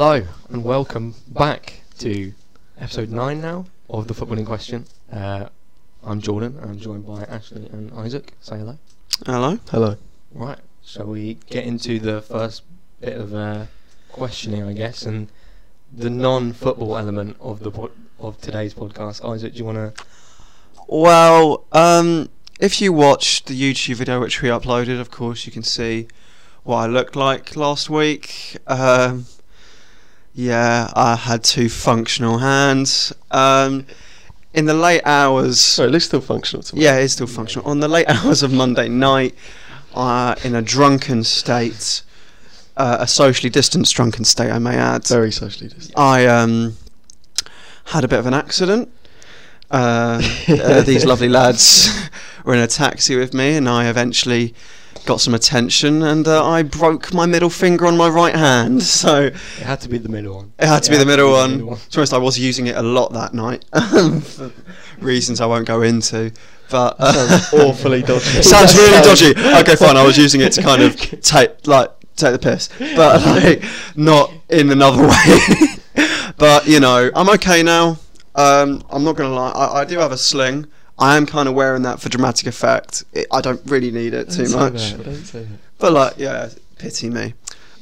Hello and welcome back to episode 9 now of the footballing Question. Uh, I'm Jordan, I'm joined by Ashley and Isaac. Say hello. Hello. Hello. Right, shall we get into the first bit of uh, questioning, I guess, and the non football element of the po- of today's podcast? Isaac, do you want to. Well, um, if you watched the YouTube video which we uploaded, of course you can see what I looked like last week. Um, yeah, I had two functional hands. Um, in the late hours. Sorry, it looks still functional to me. Yeah, it's still functional. On the late hours of Monday night, uh, in a drunken state, uh, a socially distanced drunken state, I may add. Very socially distant. I um, had a bit of an accident. Uh, uh, these lovely lads were in a taxi with me, and I eventually got some attention, and uh, I broke my middle finger on my right hand. So It had to be the middle one. it had to be the middle one. one. To be honest, I was using it a lot that night for reasons I won't go into. But uh, Sounds awfully dodgy. sounds really dodgy. Okay, fine. I was using it to kind of take like take the piss, but like not in another way. but you know, I'm okay now. Um, I'm not gonna lie. I, I do have a sling. I am kind of wearing that for dramatic effect. It, I don't really need it too much. that, Don't say that. But like, yeah, pity me.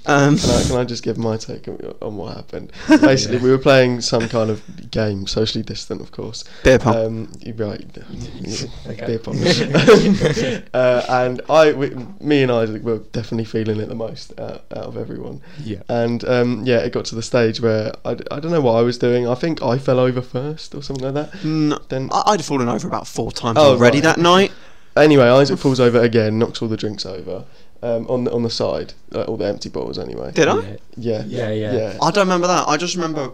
Um, Can I, can I just give my take on, on what happened? Basically, we were playing some kind of game, socially distant, of course. beer pong. Um, you're right. Okay. Beer pong. uh, and I, we, me and Isaac were definitely feeling it the most out, out of everyone. Yeah. And um, yeah, it got to the stage where I don't know what I was doing. I think I fell over first or something like that. No, Then I, I'd fallen over about four times Oh, already right. that night. Anyway, Isaac falls over again, knocks all the drinks over um, on the on the side, like all the empty bottles. Anyway, Did I? yeah, Yeah, yeah. yeah. I don't remember that. I just remember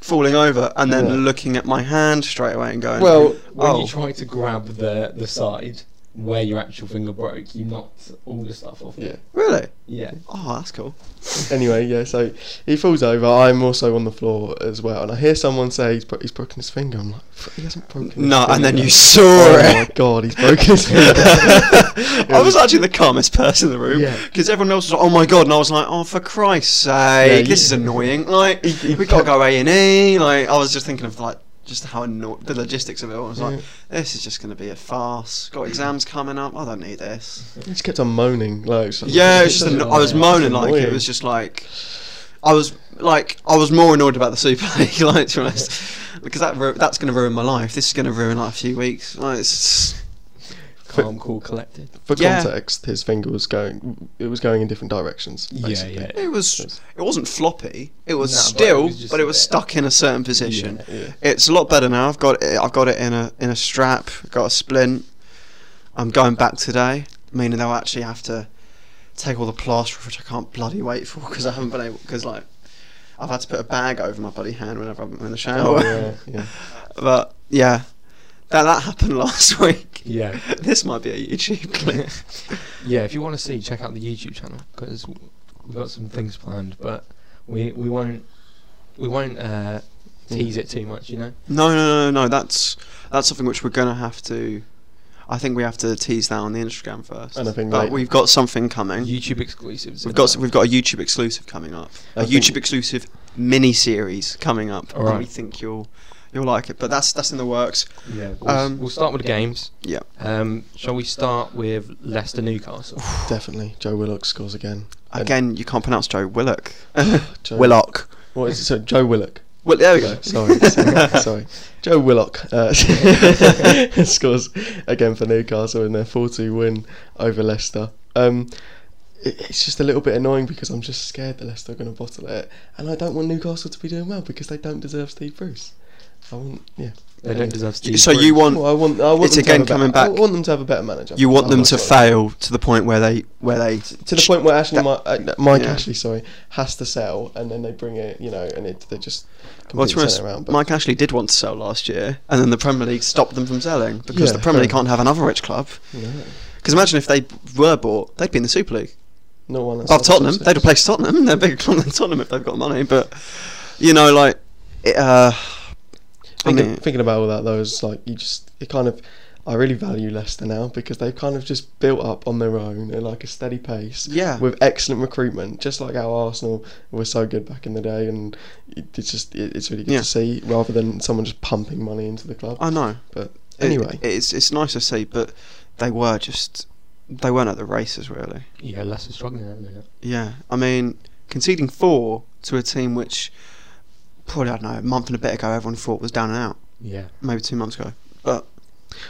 falling over and then Yeah. looking at my hand straight away and going, Well, When Oh. you try to grab the, the side where your actual finger broke, you knocked all the stuff off. yeah. it. really? Yeah. Oh, that's cool. Anyway, yeah. So he falls over. I'm also on the floor as well, and I hear someone say he's, bro- he's broken his finger. I'm like, he hasn't broken. His No, and then you saw Oh it. Oh my god, he's broken his finger. I was actually the calmest person in the room Yeah. because everyone else was like, "Oh my god!" and I was like, "Oh, for Christ's sake, Yeah, this you- is annoying." Like, He- he we gotta go A and E. Like, I was just thinking of like just how anno- the logistics of it. all. I was like, "This is just gonna be a farce." Got exams coming up. I don't need this. He just kept on moaning, like. so- Yeah, it's just anno- I was moaning like it was just like I was like I was more annoyed about the Super League, like to be honest, because that ru- that's going to ruin my life. This is going to ruin like a few weeks. Like, it's Calm, cool, collected. For Yeah. context, his finger was going. It was going in different directions. Yeah, Basically. yeah. it was it wasn't floppy. It was No, but it still, was just but it a was bit- stuck in a certain position. Yeah. Yeah. It's a lot better now. I've got it. I've got it in a in a strap. Got a splint. I'm going back today, meaning they'll actually have to take all the plaster off, which I can't bloody wait for because I haven't been able. Because like, I've had to put a bag over my bloody hand whenever I'm in the shower. Oh, yeah, yeah. But yeah, that that happened last week. Yeah. This might be a YouTube clip. yeah, if you want to see, check out the YouTube channel because we've got some things planned, but we we won't we won't uh, tease it too much, you know. No, no, no, no. That's that's something which we're gonna have to. I think we have to tease that on the Instagram first. And I think but later. we've got something coming. YouTube exclusives. We've got we've got a YouTube exclusive coming up. A I think- YouTube exclusive mini series coming up. Alright. And we think you'll you'll like it. But that's that's in the works. Yeah. We'll, Um, we'll start with the games. Yeah. Um, shall we start with Leicester Newcastle? Definitely, Joe Willock scores again. Again, you can't pronounce Joe Willock. Joe, Willock. What is it? So Joe Willock. Well, there we go. Sorry, sorry, sorry. Joe Willock uh, scores again for Newcastle in their 4-2 win over Leicester. Um, it, it's just a little bit annoying because I'm just scared that Leicester are going to bottle it, and I don't want Newcastle to be doing well because they don't deserve Steve Bruce. I want, yeah. They don't deserve Steve. So you want Well, I want, I want It's them to have again a better- coming back- I want them to have a better manager. you want Oh them my to God. fail to the point where they where they to the point where Ashley, That- Mi- uh, Mike yeah. Ashley, sorry, has to sell, and then they bring it, you know, and it, they just Well, to completely be turn it honest, around. But Mike Ashley did want to sell last year, and then the Premier League stopped them from selling because Yeah, the Premier fair League can't have another rich club. no, Because imagine if they were bought, they'd be in the Super League. not one. Above Tottenham, they'd replace Tottenham. They're a bigger club than Tottenham if they've got money. But you know, like, it, uh, I Thinking, mean, thinking about all that though is like you just it kind of I really value Leicester now because they've kind of just built up on their own at like a steady pace. Yeah. With excellent recruitment, just like how Arsenal were so good back in the day, and it's just it's really good Yeah. to see rather than someone just pumping money into the club. I know. But It- anyway, it's it's nice to see, but they were just they weren't at the races really. Yeah, Leicester struggling at the minute. Yeah, I mean conceding four to a team which probably I don't know a month and a bit ago everyone thought was down and out, Yeah. maybe two months ago. But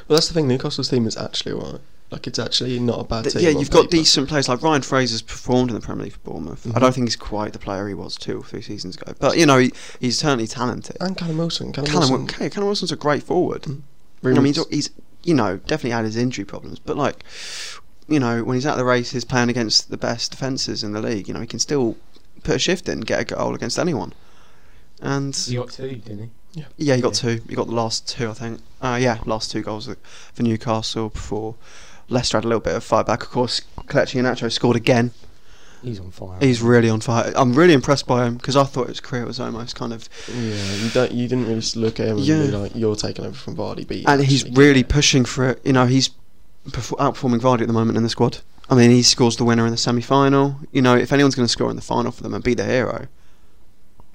well, that's the thing. Newcastle's team is actually alright. Like it's actually not a bad team. yeah, you've got paper. decent players like Ryan Fraser's performed in the Premier League for Bournemouth. I Mhm. don't think he's quite the player he was two or three seasons ago, but you know he, he's certainly talented. and Callum Wilson. Callum, Callum, Wilson. Okay, Callum Wilson's a great forward. Mm. I mean, he's, he's you know definitely had his injury problems, but like you know when he's at the races playing against the best defences in the league, you know he can still put a shift in, get a goal against anyone. And He got two, didn't he? yeah, yeah, he got Yeah. two. He got the last two, I think. Uh, yeah, last two goals for Newcastle before Leicester had a little bit of fight back. Of course, Kelechi Iheanacho scored again. He's on fire. He's really on fire. I'm really impressed by him because I thought his career was almost kind of Yeah, you don't. You didn't really look at him and Yeah. be like, "You're taking over from Vardy," but and he's really can. pushing for it. You know, he's outperforming Vardy at the moment in the squad. I mean, he scores the winner in the semi-final. You know, if anyone's going to score in the final for them and be the hero,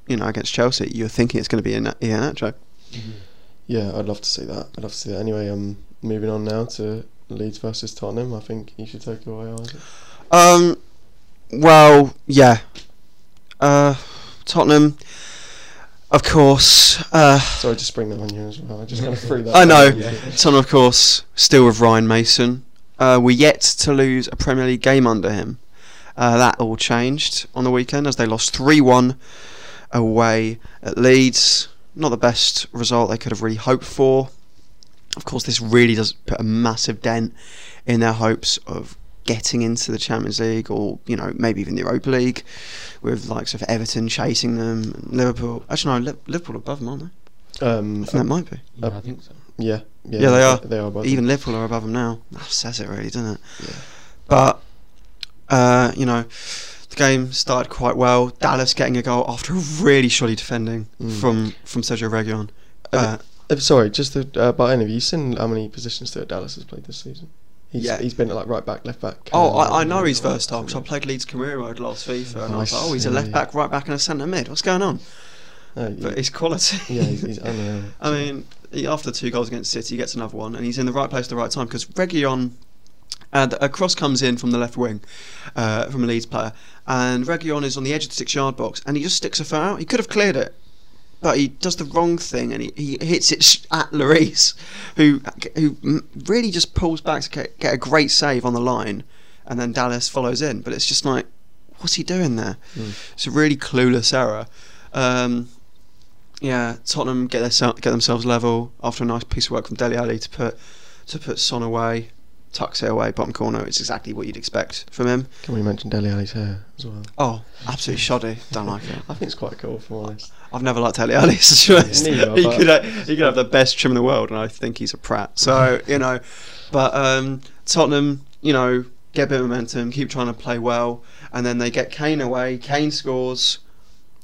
you know, against Chelsea, you're thinking it's going to be Ian- Iheanacho. Mhm. Yeah, I'd love to see that. I'd love to see that. Anyway, um, moving on now to Leeds versus Tottenham. I think you should take it away, Isaac. Um, well, yeah. Uh, Tottenham, of course. Uh, Sorry to spring that on you as well. I just kind of threw that. I know. Yeah. Tottenham, of course, still with Ryan Mason. Uh, we're yet to lose a Premier League game under him. Uh, that all changed on the weekend as they lost 3 1 away at Leeds. Not the best result they could have really hoped for. Of course, this really does put a massive dent in their hopes of getting into the Champions League or, you know, maybe even the Europa League with likes of Everton chasing them. Liverpool. Actually, no, Liverpool above them, aren't they? Um, I think that might be. Yeah, Uh, I think so. yeah, yeah, Yeah, they are. They are. both. Even Liverpool are above them now. That says it really, doesn't it? Yeah. But uh, you know, the game started quite well. Dallas getting a goal after really shoddy defending Mm. from from Sergio Reguilon. Uh, Uh, Uh, sorry, just to, uh, but have you seen how many positions that Dallas has played this season? He's, Yeah. he's been like right back, left back. oh, uh, I, I know he's right versatile because I played Leeds career mode last FIFA, and I I was like, oh, he's a left back, right back, and a centre mid. What's going on? Uh, But it's quality. yeah, he's, he's unreal. I mean, he, after two goals against City, he gets another one, and he's in the right place at the right time because Reguilon. The- a cross comes in from the left wing, uh, from a Leeds player, and Reguilon is on the edge of the six-yard box, and he just sticks a out. He could have cleared it, but he does the wrong thing, and he, he hits it at Lloris, who who really just pulls back to get, get a great save on the line, and then Dallas follows in. But it's just like, what's he doing there? Mm. It's a really clueless error. Um, yeah, Tottenham get their, get themselves level after a nice piece of work from Dele Alli to put to put Son away, tucks it away, bottom corner. It's exactly what you'd expect from him. Can we mention Dele Alli's hair as well? Oh, absolutely shoddy. Don't like it. I think it's quite cool, for I'm honest. I've never liked Dele Alli. To be he could have, he could have the best trim in the world, and I think he's a prat. So you know, but um, Tottenham, you know, get a bit of momentum, keep trying to play well, and then they get Kane away. Kane scores,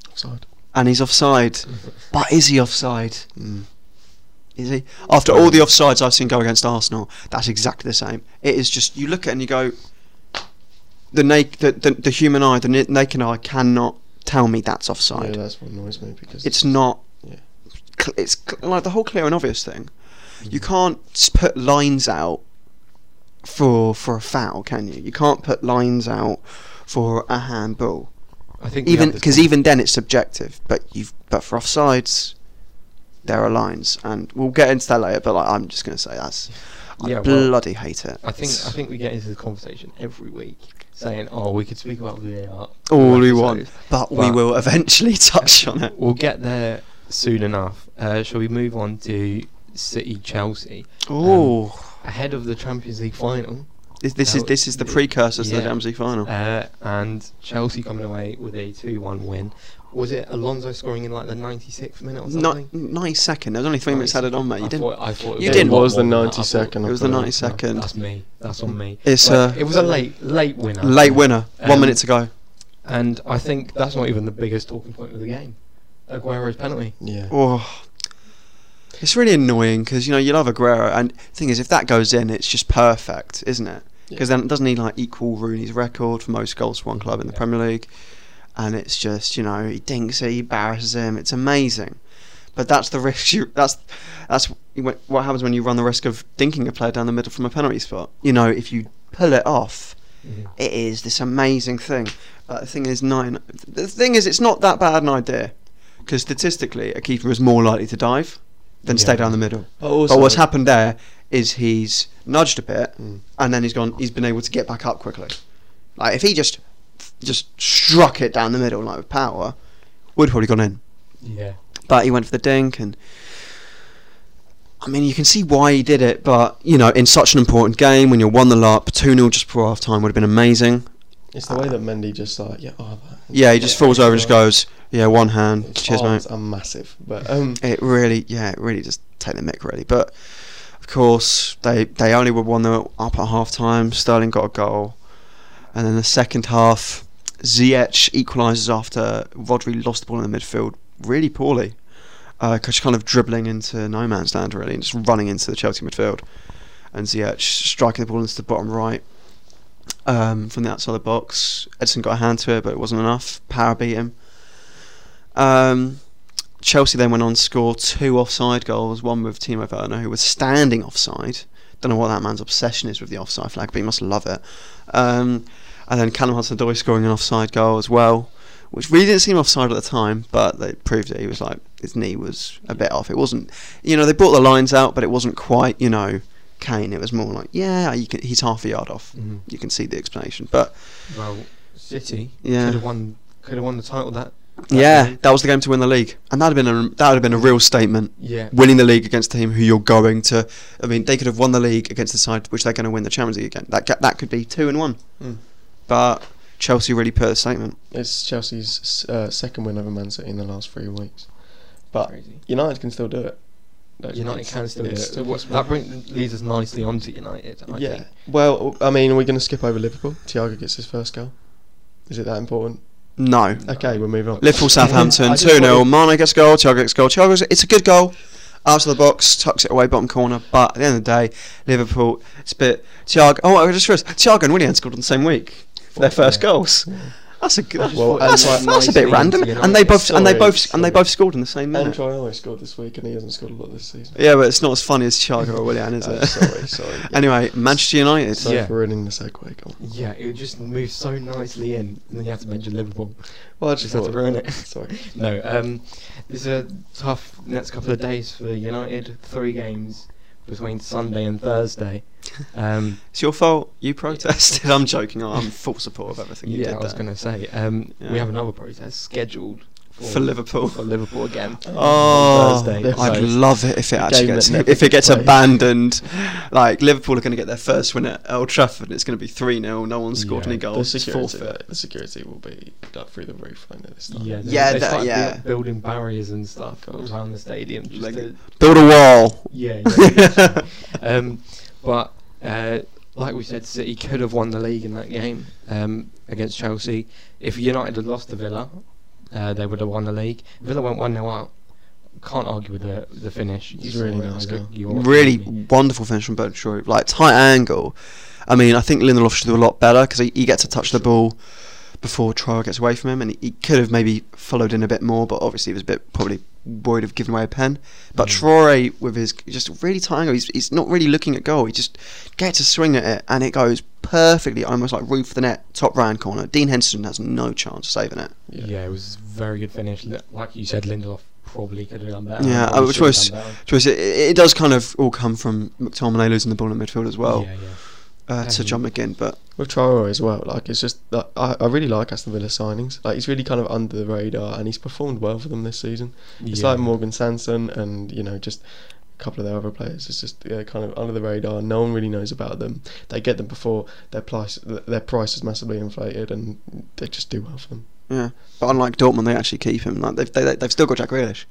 Offside. and he's offside. But is he offside? Mm. Is he? After all the offsides I've seen go against Arsenal, that's exactly the same. It is just you look at it and you go, the naked, the, the, the human eye, the na- naked eye cannot tell me that's offside. Yeah, offside. that's what annoys me because it's not. Yeah. It's like the whole clear and obvious thing. Mm. You can't put lines out for for a foul, can you? You can't put lines out for a handball. I think Even because even then it's subjective. But you've but for offsides, there are lines, and we'll get into that later. But like, I'm just going to say that's I Yeah, well, bloody hate it. I think I think we get into the conversation every week, saying, "Oh, we could speak about VAR all we want, but we will eventually touch on it. We'll get there soon enough. Uh, shall we move on to City Chelsea Oh, ahead of the Champions League final? this, this is this is the precursor to the yeah. Champions League final. Uh, and Chelsea coming away with a 2-1 win. Was it Alonso scoring in like the 96th minute or Not something? ninety second. There was only three minutes Nice. added on, mate. You I didn't. Thought, I thought it You was didn't. It was the more than that. I 90 thought- second. It was the put 90 No, second. That's me. That's on me. It's But a it was a late late winner. late winner. One Um, minute to go. And I think that's not even the biggest talking point of the game. Aguero's penalty. Yeah. Oh, It's really annoying because you know you love Aguero, and the thing is, if that goes in, it's just perfect, isn't it? Because then it doesn't need like equal Rooney's record for most goals for one club in the Yeah. Premier League, and it's just you know he dinks it, he embarrasses him. It's amazing, but that's the risk. You, that's that's what happens when you run the risk of dinking a player down the middle from a penalty spot. You know, if you pull it off, Mhm. it is this amazing thing. But the thing is, nine. The thing is, it's not that bad an idea because statistically, a keeper is more likely to dive than stay down the middle. But also, But what's happened there is he's nudged a bit, Mm. and then he's gone. He's been able to get back up quickly. Like if he just just struck it down the middle like with power, would have probably gone in. Yeah. But he went for the dink, and I mean you can see why he did it. But you know, in such an important game, when you're one 0 up, two 0 just before half time would have been amazing. It's the way that Mendy just like yeah, oh, that- Yeah, he just falls over and just goes, yeah, one hand, His cheers, mate. arms are massive, but um, It really, yeah, it really just take the mick, really. But of course, they they only were one 0 up at half time. Sterling got a goal, and then the second half, Ziyech equalises after Rodri lost the ball in the midfield really poorly, because kind of dribbling into no man's land really, and just running into the Chelsea midfield, and Ziyech striking the ball into the bottom right. Um, from the outside of the box, Edson got a hand to it, but it wasn't enough. Power beat him. Um, Chelsea then went on to score two offside goals, one with Timo Werner, who was standing offside. Don't know what that man's obsession is with the offside flag, but he must love it. Um, and then Callum Hudson-Odoi scoring an offside goal as well, which really didn't seem offside at the time, but they proved it. He was like his knee was a bit off. It wasn't, you know, they brought the lines out, but it wasn't quite, you know, Kane. It was more like, yeah, you can, he's half a yard off. Mhm. You can see the explanation, but Well, City Yeah. could have won. Could have won the title that. that yeah, game. that was the game to win the league, and that'd have been a that would have been a real statement. Yeah. winning the league against the team who you're going to. I mean, they could have won the league against the side which they're going to win the Champions League again. That that could be two and one. Mm. But Chelsea really put a statement. it's Chelsea's uh, second win over Man City in the last three weeks. But Crazy. United can still do it. Those United can still do it. still What- That brings, leads us nicely on to United. I yeah. think. Well, I mean, are we going to skip over Liverpool? Thiago gets his first goal. Is it that important? No. Okay, we'll move on. Liverpool Southampton 2 just 0. wanted- Mane gets a goal, Thiago gets goal. Thiago's, it's a good goal. Out of the box, tucks it away, bottom corner. But at the end of the day, Liverpool, it's a bit. Thiago, oh, I just realised, Thiago and Willian scored on the same week for their first Yeah. goals. That's a good. I Well, That's, like- that's a bit random, into and they United. both and they Sorry, both and they both scored in the same And minute. Troy always scored this week, and he hasn't scored a lot this season. Yeah, but it's not as funny as Thiago or Willian, is Oh, it? sorry, sorry. anyway, Manchester United. Sorry Yeah. for ruining the segue. Go on. Yeah, it just move so nicely in, and then you have to mention Liverpool. Well, I Just just had to ruin it. Sorry. No, um, it's a tough next couple of days for United. Three games between Sunday and Thursday. Um, It's your fault. You protested. I'm joking. I'm full support of everything you yeah, did I was going to say um, Yeah. we have another protest scheduled for, For Liverpool. For Liverpool again. Oh, Thursday. I'd So- love it if it actually gets if it gets played. abandoned. Like Liverpool are going to get their first win at Old Trafford. It's going to be three 0 No one scored Yeah. any goals. It's security, forfeit. the security will be like through the roof like this time. Yeah, they, Yeah, they that- yeah. building barriers and stuff around the stadium. Just Like- to, Build a wall. yeah, yeah, um, but uh, like we said, City could have won the league in that game um, against Chelsea. If United had lost to Villa, uh, they would have won the league. Villa went one 0 out. Can't argue with the the finish. You It's really saw it, nice I got- goal. you watched Really it, didn't you? wonderful finish from Bertrand Like tight angle. I mean, I think Lindelof should do a lot better because he, he gets to touch the ball before Troy gets away from him, and he, he could have maybe followed in a bit more, but obviously he was a bit probably worried of giving away a pen. But Mm. Troy, with his just really tight angle, he's, he's not really looking at goal. He just gets a swing at it, and it goes perfectly, almost like roof of the net, top round corner. Dean Henderson has no chance of saving it. Yeah. it was very good finish. Like you said, Lindelof probably could have done better. Yeah, probably uh, which should have was- done better. So it's- it, it does kind of all come from McTominay losing the ball in midfield as well yeah, yeah. Uh, to Um, John McGinn, but With Traore as well, like it's just like, I, I really like Aston Villa signings. Like he's really kind of under the radar, and he's performed well for them this season. It's Yeah. like Morgan Sanson and you know just a couple of their other players. It's just yeah, kind of under the radar. No one really knows about them. They get them before their price their price is massively inflated, and they just do well for them. yeah. But unlike Dortmund, they actually keep him. Like they've they, they've still got Jack Grealish.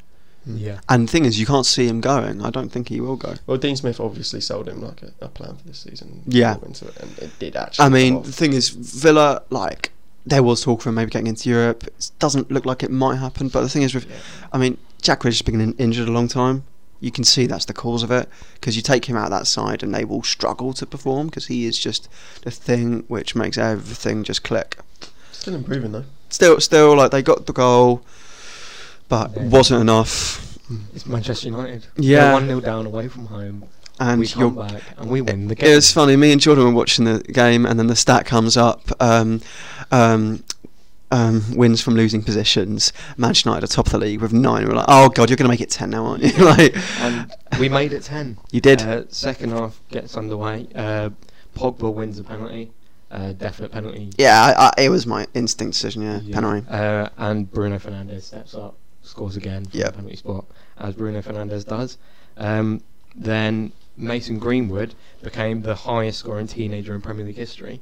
Yeah. And the thing is, you can't see him going. I don't think he will go. Well, Dean Smith obviously sold him like a, a plan for this season. Yeah. into it, and it did actually. I mean, the thing is, Villa, like, there was talk for him maybe getting into Europe. It doesn't look like it might happen. But the thing is, with, Yeah. I mean, Jack Grealish has been in, injured a long time. You can see that's the cause of it because you take him out that side and they will struggle to perform because he is just the thing which makes everything just click. Still improving though. Still, still, like they got the goal, but wasn't enough. It's Manchester United. Yeah. one 0 down away from home. And we come back and we win the game. It was funny. Me and Jordan were watching the game, and then the stat comes up: um, um, um, wins from losing positions. Manchester United are top of the league with nine. We're like, oh god, you're going to make it ten now, aren't you? like, and we made it ten. you did. Uh, second half gets underway. Uh, Pogba wins a penalty. Uh, definite penalty. yeah, I, I, it was my instinct decision. Yeah, Yeah. penalty. Uh, and Bruno Fernandes steps up, scores again from Yep. the penalty spot, as Bruno Fernandes does. Um, then Mason Greenwood became the highest scoring teenager in Premier League history.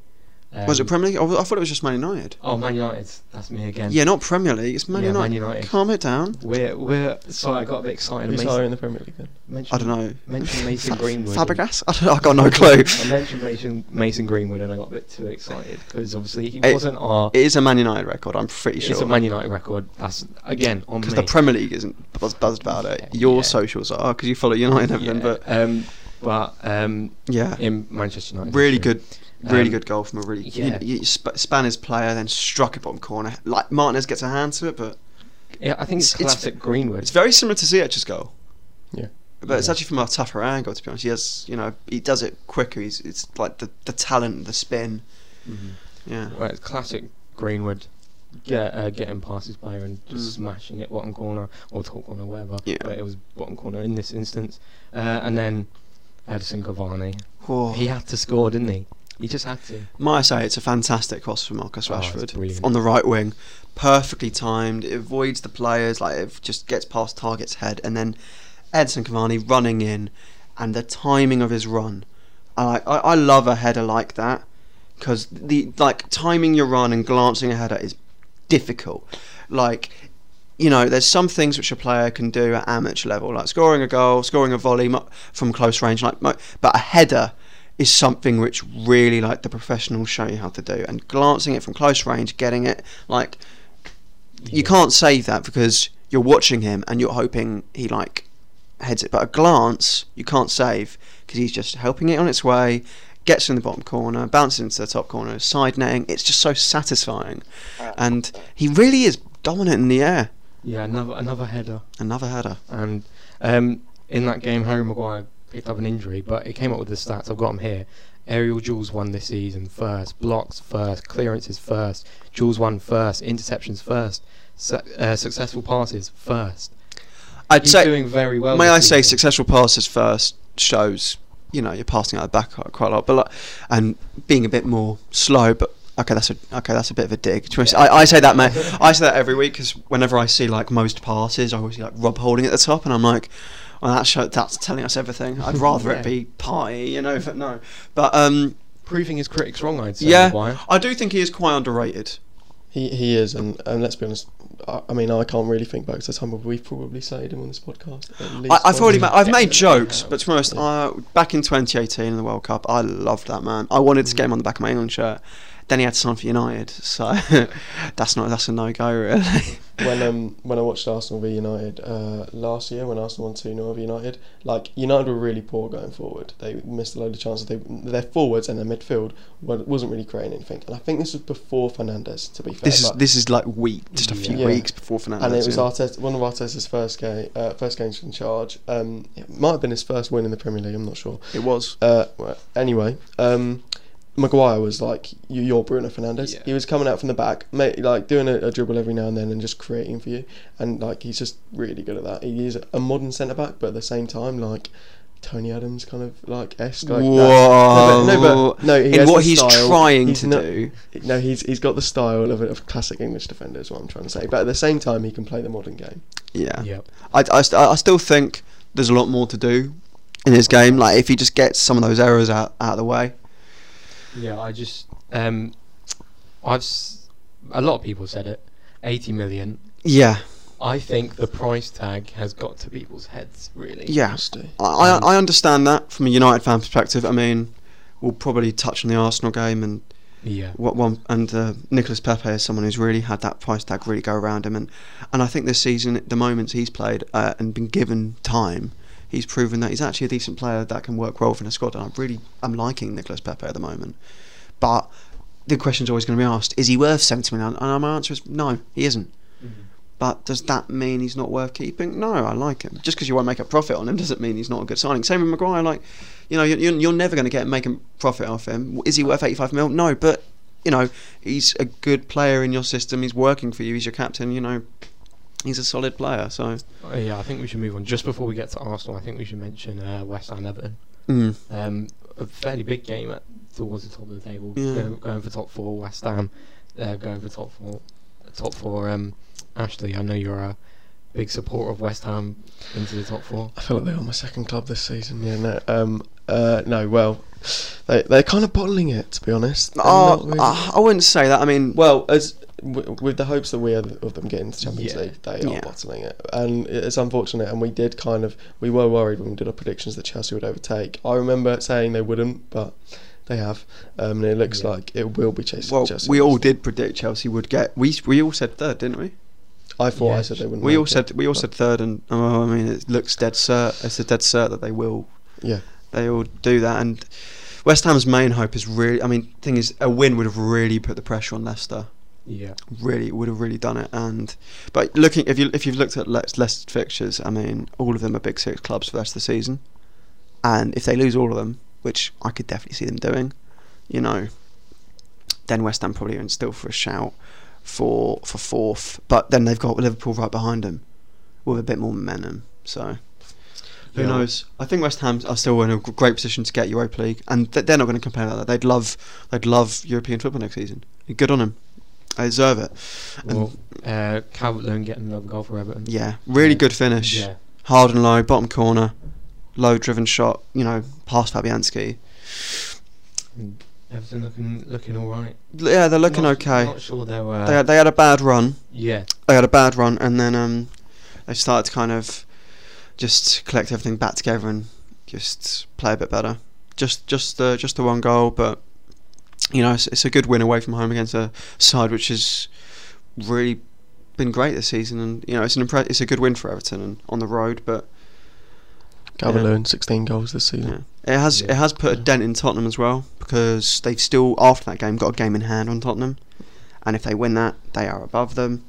Um, was it Premier League? Oh, I thought it was just Man United. Oh, Man United. That's me again. Yeah, not Premier League. It's Man Yeah, United. Man United. Calm it down. We're we're sorry, I got a bit excited. Who's Mason- higher in the Premier League then? mention- I don't know. Mention Mason Greenwood. Fabregas? I, don't know, I got no clue. I mentioned Mason, Mason Greenwood and I got a bit too excited because obviously he It- wasn't our. It is a Man United record. I'm pretty sure. It's a Man United record. That's again on me. because the Premier League isn't buzz- buzzed about it. Yeah, Your yeah. socials are because you follow United and everything. Yeah, But um, but um, yeah, in Manchester United, really good, really Um, good goal from a really yeah. you, you sp- span his player, then struck it bottom corner. Like Martinez gets a hand to it, but Yeah, I think it's, It's- it's- classic Greenwood. it's very similar to Ziyech's goal. Yeah. But it's actually from a tougher angle, to be honest. He has, you know, he does it quicker. He's, it's like the, the talent, the spin. Mhm. Yeah. Well, it's classic Greenwood. Get uh, getting past his player and just Mm. smashing it bottom corner or top corner, whatever. Yeah. But it was bottom corner in this instance. Uh, and then Edinson Cavani. Oh. He had to score, didn't he? He just had to. Might I say it's a fantastic cross from Marcus Oh, Rashford brilliant. on the right wing, perfectly timed. It avoids the players, like it just gets past Targett's head, and then Edinson Cavani running in, and the timing of his run. I I, I love a header like that because the like timing your run and glancing a header is difficult. Like you know, there's some things which a player can do at amateur level, like scoring a goal, scoring a volley from close range, like but a header is something which really like the professionals show you how to do. And glancing it from close range getting it like you can't save that because you're watching him and you're hoping he like heads it. But a glance you can't save because he's just helping it on its way gets in the bottom corner bounces into the top corner side netting. It's just so satisfying. And he really is dominant in the air. Yeah, another another header. another header. And um, in that game, Harry Maguire picked up an injury, but it came up with the stats. I've got them here. Aerial duels won this season first, blocks first, clearances first, duels won first, interceptions first, su- uh, successful passes first. I'd He's say doing very well. May I say, successful passes first shows you know you're passing out the back quite a lot, but like, and being a bit more slow. But okay, that's a okay, that's a bit of a dig. Be I, I say that, man. I say that every week because whenever I see like most passes, I always see like Rob Holding at the top, and I'm like, well, that show, that's telling us everything. I'd rather Yeah. it be Partey, you know, but no. But um, proving his critics wrong, I'd say. yeah, Maguire. I do think he is quite underrated. He he is, and, and let's be honest. I, I mean, I can't really think back to the time where we've probably cited him on this podcast. at least I, I've already ma- I've made jokes, but to be honest, Yeah. uh, back in 2018 in the World Cup, I loved that man. I wanted to get him on the back of my England shirt. Then he had to sign for United, so that's not that's a no go really. when um when I watched Arsenal v United uh, last year when Arsenal won two 0 over United, like United were really poor going forward. They missed a load of chances. They their forwards and their midfield wa- wasn't really creating anything. And I think this was before Fernandes. To be fair, this is this is like week, just a few Yeah. weeks before Fernandes. and it was yeah. Arteta, one of Arteta's first game, uh, first games in charge. Um, it might have been his first win in the Premier League. I'm not sure. It was. Uh, anyway, um, Maguire was like you, you're Bruno Fernandes. Yeah. He was coming out from the back, mate, like doing a, a dribble every now and then and just creating for you. And like he's just really good at that. He is a modern centre back, but at the same time, like Tony Adams kind of like esque. Like. Whoa! No, but, no, but no, he in has what the he's style. trying He's to not- do. No, he's he's got the style of a of classic English defender. Is what I'm trying to say. But at the same time, he can play the modern game. Yeah, Yeah. I, I, I still think there's a lot more to do in his game. Like if he just gets some of those errors out out of the way. Yeah, I just um, I've s- a lot of people said it. Eighty million. Yeah, I think the price tag has got to people's heads. Really. yeah. I, I, Um, I understand that from a United fan perspective. I mean, we'll probably touch on the Arsenal game and Yeah. what one and uh, Nicolas Pepe is someone who's really had that price tag really go around him, and and I think this season, the moments he's played uh, and been given time, he's proven that he's actually a decent player that can work well within a squad. And I really I'm liking Nicolas Pepe at the moment. But the question's always going to be asked: Is he worth seventy million? And my answer is no, he isn't. Mm-hmm. But does that mean he's not worth keeping? No, I like him. Just because you won't make a profit on him doesn't mean he's not a good signing. Same with Maguire. Like, you know, you're, you're never going to get make a profit off him. Is he worth 85 mil? No, but you know, he's a good player in your system. He's working for you. He's your captain. You know, he's a solid player. So, Uh, yeah, I think we should move on. Just before we get to Arsenal, I think we should mention uh, West Ham Everton. mm. Um, a fairly big game at, towards the top of the table. Yeah. Go- going for top four, West Ham. Uh, going for top four. Top four. Um, Ashley, I know you're a big supporter of West Ham into the top four. I feel like they are my second club this season. Yeah, no, um, uh, no. Well, they they're kind of bottling it, to be honest. They're oh, really- I I wouldn't say that. I mean, well, as w- with the hopes that we had of them getting to Champions Yeah. League, they Yeah. are bottling it, and it's unfortunate. And we did kind of we were worried when we did our predictions that Chelsea would overtake. I remember saying they wouldn't, but they have, um, and it looks Yeah. like it will be chasing well, Chelsea. we all did predict Chelsea would get. We we all said third, didn't we? I thought I said they wouldn't. We all said it, we all said third, and oh, I mean, it looks dead cert. It's a dead cert that they will yeah. they all do that. And West Ham's main hope is really. I mean, thing is, a win would have really put the pressure on Leicester. Yeah. Really would have really done it. And but looking if you if you've looked at Le- Leicester's fixtures, I mean, all of them are Big Six clubs for the rest of the season. And if they lose all of them, which I could definitely see them doing, you know, then West Ham probably are still for a shout for for fourth. But then they've got Liverpool right behind them with a bit more momentum. So who Yeah. knows? I think West Ham are still in a great position to get Europa League, and th- they're not going to complain about that. They'd love, they'd love European football next season. Good on them. They deserve it. And Well, uh, Calvert Lewin getting another goal for Everton. yeah, really Yeah. good finish. Yeah. Hard and low, bottom corner, low driven shot. You know, past Fabianski. And Everton looking looking all right. Yeah, they're looking Not- okay. Not sure they were. They had, they had a bad run. yeah. They had a bad run, and then um, they started to kind of just collect everything back together and just play a bit better. Just just the just the one goal, but you know it's, it's a good win away from home against a side which has really been great this season, and you know it's an impre- it's a good win for Everton and on the road, but Calvert Yeah. Lewin, 16 goals this season. yeah. it has Yeah. it has put a dent in Tottenham as well because they've still after that game got a game in hand on Tottenham, and if they win that, they are above them.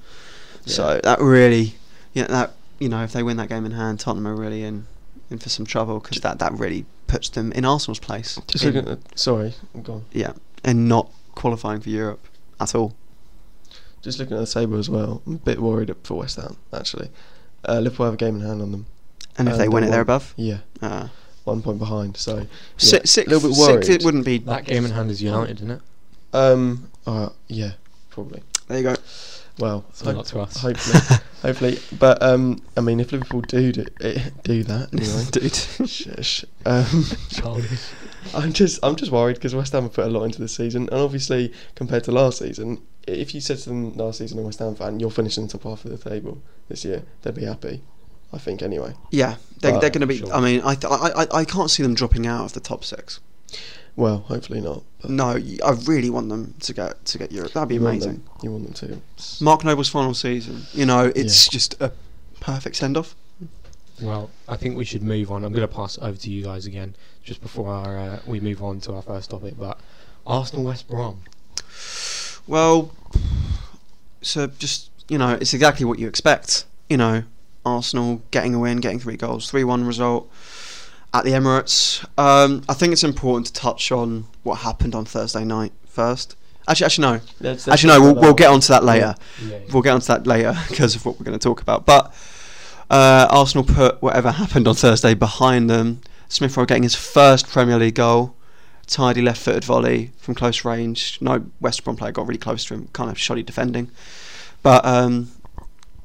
So that really, yeah, that you know, if they win that game in hand, Tottenham are really in in for some trouble because that that really puts them in Arsenal's place. Just in, looking at sorry, I'm gone. yeah, and not qualifying for Europe at all. Just looking at the table as well, I'm a bit worried for West Ham actually. Uh, Liverpool have a game in hand on them. And if they And win it, they're above. Yeah, Uh, one point behind. So si- yeah, sixth, little bit sixth, it wouldn't be. That game in hand is United, isn't it? um, uh, yeah, probably. There you go. Well, So hope- not to us. hopefully, hopefully. But um, I mean, if Liverpool do do, eh, do that anyway, Dude. shush. Um, Childish. I'm just I'm just worried because West Ham have put a lot into this season, and obviously compared to last season, if you said to them last season, a West Ham fan, you're finishing the top half of the table this year, they'd be happy. I think anyway. Yeah, they, But- they're going to be. Sure. I mean, I, th- I I I can't see them dropping out of the top six. Well, hopefully not. But No, I really want them to get to get Europe. That'd be you amazing. them- you want them to. Mark Noble's final season. You know, it's Yeah. just a perfect send off. Well, I think we should move on. I'm going to pass over to you guys again just before our, uh, we move on to our first topic. But Arsenal West Brom. Well, so just you know, it's exactly what you expect. You know, Arsenal getting a win, getting three goals, three-one result at the Emirates. Um, I think it's important to touch on what happened on Thursday night first. Actually, actually no. Let's- let's Actually, no. We'll, we'll get one. onto that later. Yeah. We'll get onto that later because of what we're going to talk about. But uh, Arsenal put whatever happened on Thursday behind them. Smith Rowe getting his first Premier League goal. Tidy left-footed volley from close range. No West Brom player got really close to him. Kind of shoddy defending, but um,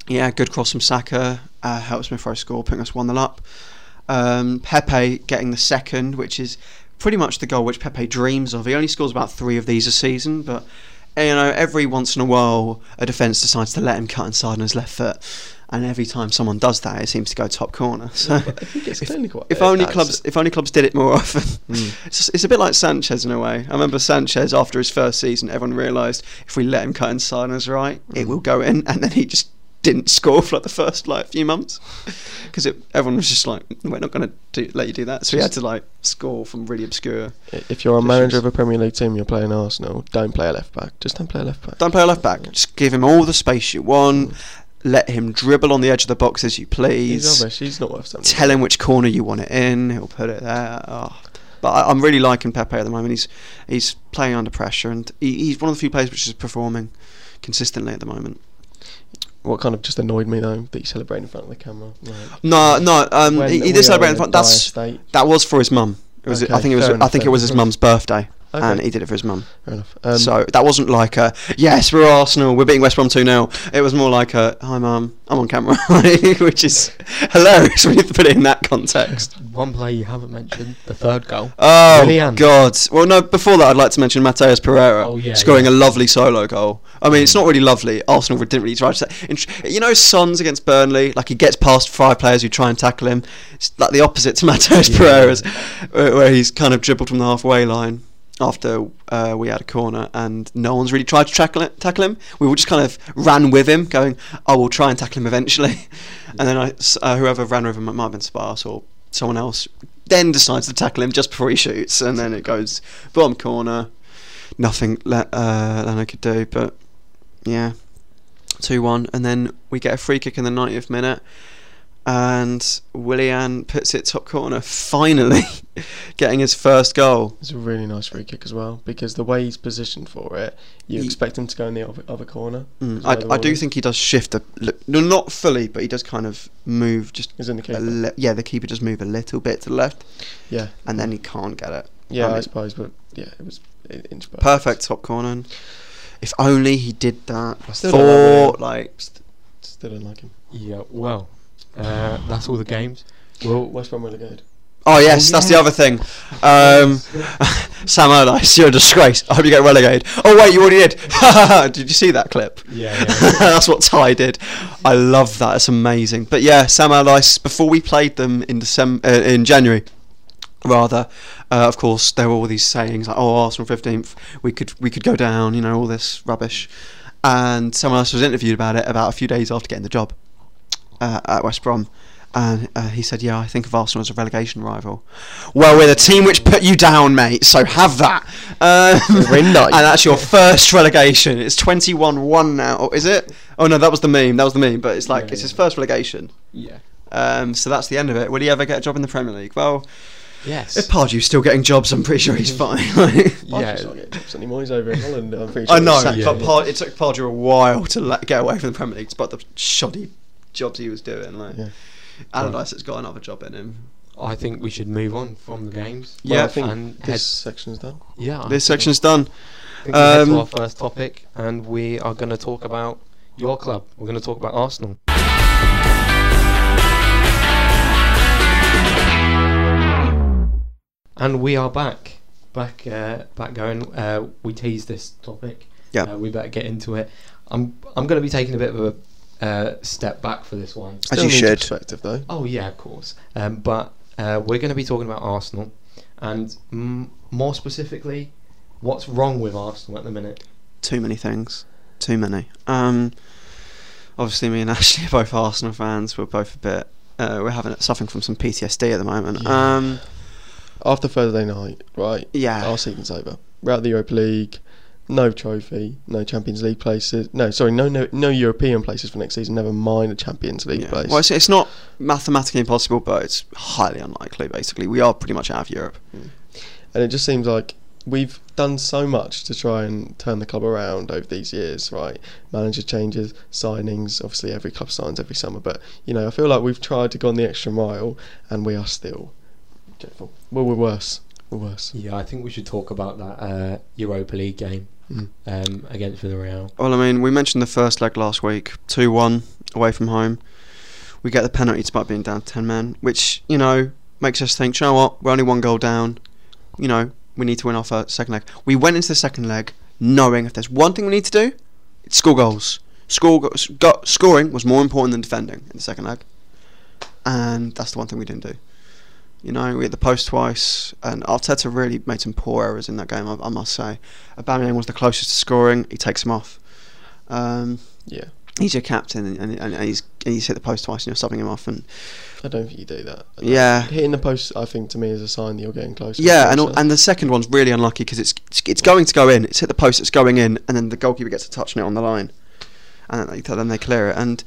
yeah, good cross from Saka. Uh, helped Smith Rowe score, putting us one 0 up. Um, Pepe getting the second, which is pretty much the goal which Pepe dreams of. He only scores about three of these a season, but you know, every once in a while, a defence decides to let him cut inside on his left foot, and every time someone does that, it seems to go top corner. So, But I think it's if, clinical. if only that's- clubs, if only clubs did it more often, Mm. it's, it's a bit like Sanchez in a way. I remember Sanchez after his first season, everyone realised if we let him cut inside on his right, it Mm. will go in, and then he just didn't score for like the first like few months because everyone was just like, we're not going to let you do that. So he had to like score from really obscure. If you're a Positions. manager of a Premier League team, you're playing Arsenal. Don't play a left back. Just don't play a left back. Don't play a left back. Just give him all the space you want. Let him dribble on the edge of the box as you please. He's rubbish. He's not worth something. Tell him which corner you want it in. He'll put it there. Oh. But I, I'm really liking Pepe at the moment. He's he's playing under pressure, and he, he's one of the few players which is performing consistently at the moment. What kind of just annoyed me though that you celebrate in front of the camera. Like, No, no. Um, he, he did celebrate in front. That's state. that was for his mum. It was. I think it was. I enough think it was his mum's birthday, Okay. and he did it for his mum. Fair enough. Um, so that wasn't like a yes, we're Arsenal, we're beating West Brom two 0 It was more like a hi, mum, I'm on camera, which is hilarious when you to put it in that context. One player you haven't mentioned, the third goal. Oh Willian. God! Well, no. Before that, I'd like to mention Matheus Pereira Oh, yeah, scoring yeah. a lovely solo goal. I mean, it's not really lovely. Arsenal didn't really try to. Say, you know, Sons against Burnley, like he gets past five players who try and tackle him. It's like the opposite to Matheus Yeah. Pereira's, where, where he's kind of dribbled from the halfway line after uh, we had a corner, and no one's really tried to tackle it, tackle him. We all just kind of ran with him, going, "Oh, we'll try and tackle him eventually." and then I, uh, whoever ran with him, it might have been Sparse or someone else, then decides to tackle him just before he shoots, and then it goes bottom corner. Nothing Le- uh, could do, but yeah, two one, and then we get a free kick in the 90th minute, and Willian puts it top corner, finally getting his first goal. It's a really nice free kick as well because the way he's positioned for it, you Ye- expect him to go in the other, other corner. Mm, is where the I, I do think he does shift a li- no, not fully, but he does kind of move just He's in the keeper. li- yeah. The keeper just move a little bit to the left, Yeah, and then he can't get it. yeah, I I, suppose, but yeah, it was i- inch Perfect top corner. If only he did that I still before, like like St- Still don't like him. Yeah, well, uh, that's all the games. Well, West Brom relegated. Oh yes, Oh, that's the other thing. Um, Sam Allardyce, you're a disgrace. I hope you get relegated. Oh wait, you already did. did you see that clip? yeah, yeah. that's what Ty did. I love that. It's amazing. But yeah, Sam Allardyce. Before we played them in December, uh, in January, rather, uh, of course, there were all these sayings like, "Oh, Arsenal fifteenth, we could we could go down," you know, all this rubbish. And someone else was interviewed about it about a few days after getting the job uh, at West Brom. And uh, he said, "Yeah, I think of Arsenal as a relegation rival." Well, we're the team which put you down, mate. So have that. Um, We're in and that's your first relegation. It's twenty-one-one now. Oh, is it? Oh no, that was the meme. That was the meme. But it's like Yeah, it's yeah. his first relegation. yeah. Um, so that's the end of it. Will he ever get a job in the Premier League? Well, Yes. if Pardew's still getting jobs, I'm pretty sure he's fine. Yeah. He's not getting jobs anymore. He's over in Holland. I'm pretty sure I know, Yeah. but from Pard- it took Pardew a while to let, get away from the Premier League, despite the shoddy jobs he was doing. Like Yeah. Allardyce has got another job in him. I think we should move on from the games. Yeah, Well, I I think and this head, section's done. yeah. This section's done. I think we head to Um, our first topic, and we are going to talk about your club. We're going to talk about Arsenal. And we are back, back, uh, back going. Uh, we teased this topic. Yeah. Uh, we better get into it. I'm, I'm going to be taking a bit of a uh, step back for this one. As you should. Perspective though. Oh yeah, of course. Um, but uh, we're going to be talking about Arsenal, and mm, more specifically, what's wrong with Arsenal at the minute? Too many things. Too many. Um, obviously, me and Ashley are both Arsenal fans. We're both a bit. Uh, we're having suffering from some PTSD at the moment. Yeah. Um, After Thursday night, right? yeah. Our season's over. We're out of the Europa League. No trophy. No Champions League places. No, sorry, no, no, no European places for next season. Never mind a Champions League Yeah. place. Well, it's, it's not mathematically impossible, but it's highly unlikely. Basically, we are pretty much out of Europe. and it just seems like we've done so much to try and turn the club around over these years, right? Manager changes, signings. Obviously, every club signs every summer, but you know, I feel like we've tried to go on the extra mile, and we are still dreadful. Well, we're worse. We're worse. Yeah, I think we should talk about that uh, Europa League game Mm. um, against Villarreal. Well, I mean, we mentioned the first leg last week, two-one away from home. We get the penalty despite being down ten men, which you know makes us think. You know what? We're only one goal down. You know, we need to win our first, second leg. We went into the second leg knowing if there's one thing we need to do, it's score goals. Score go- go- scoring was more important than defending in the second leg, and that's the one thing we didn't do. You know, we hit the post twice, and Arteta really made some poor errors in that game. I, I must say, Aubameyang was the closest to scoring. He takes him off. Um, Yeah. he's your captain, and, and, and he's and he's hit the post twice, and you're subbing him off, and I don't think you do that. Yeah. hitting the post, I think to me is a sign that you're getting closer. yeah, and all, and the second one's really unlucky because it's it's going to go in. It's hit the post, it's going in, and then the goalkeeper gets a touch on it on the line, and then they, then they clear it, and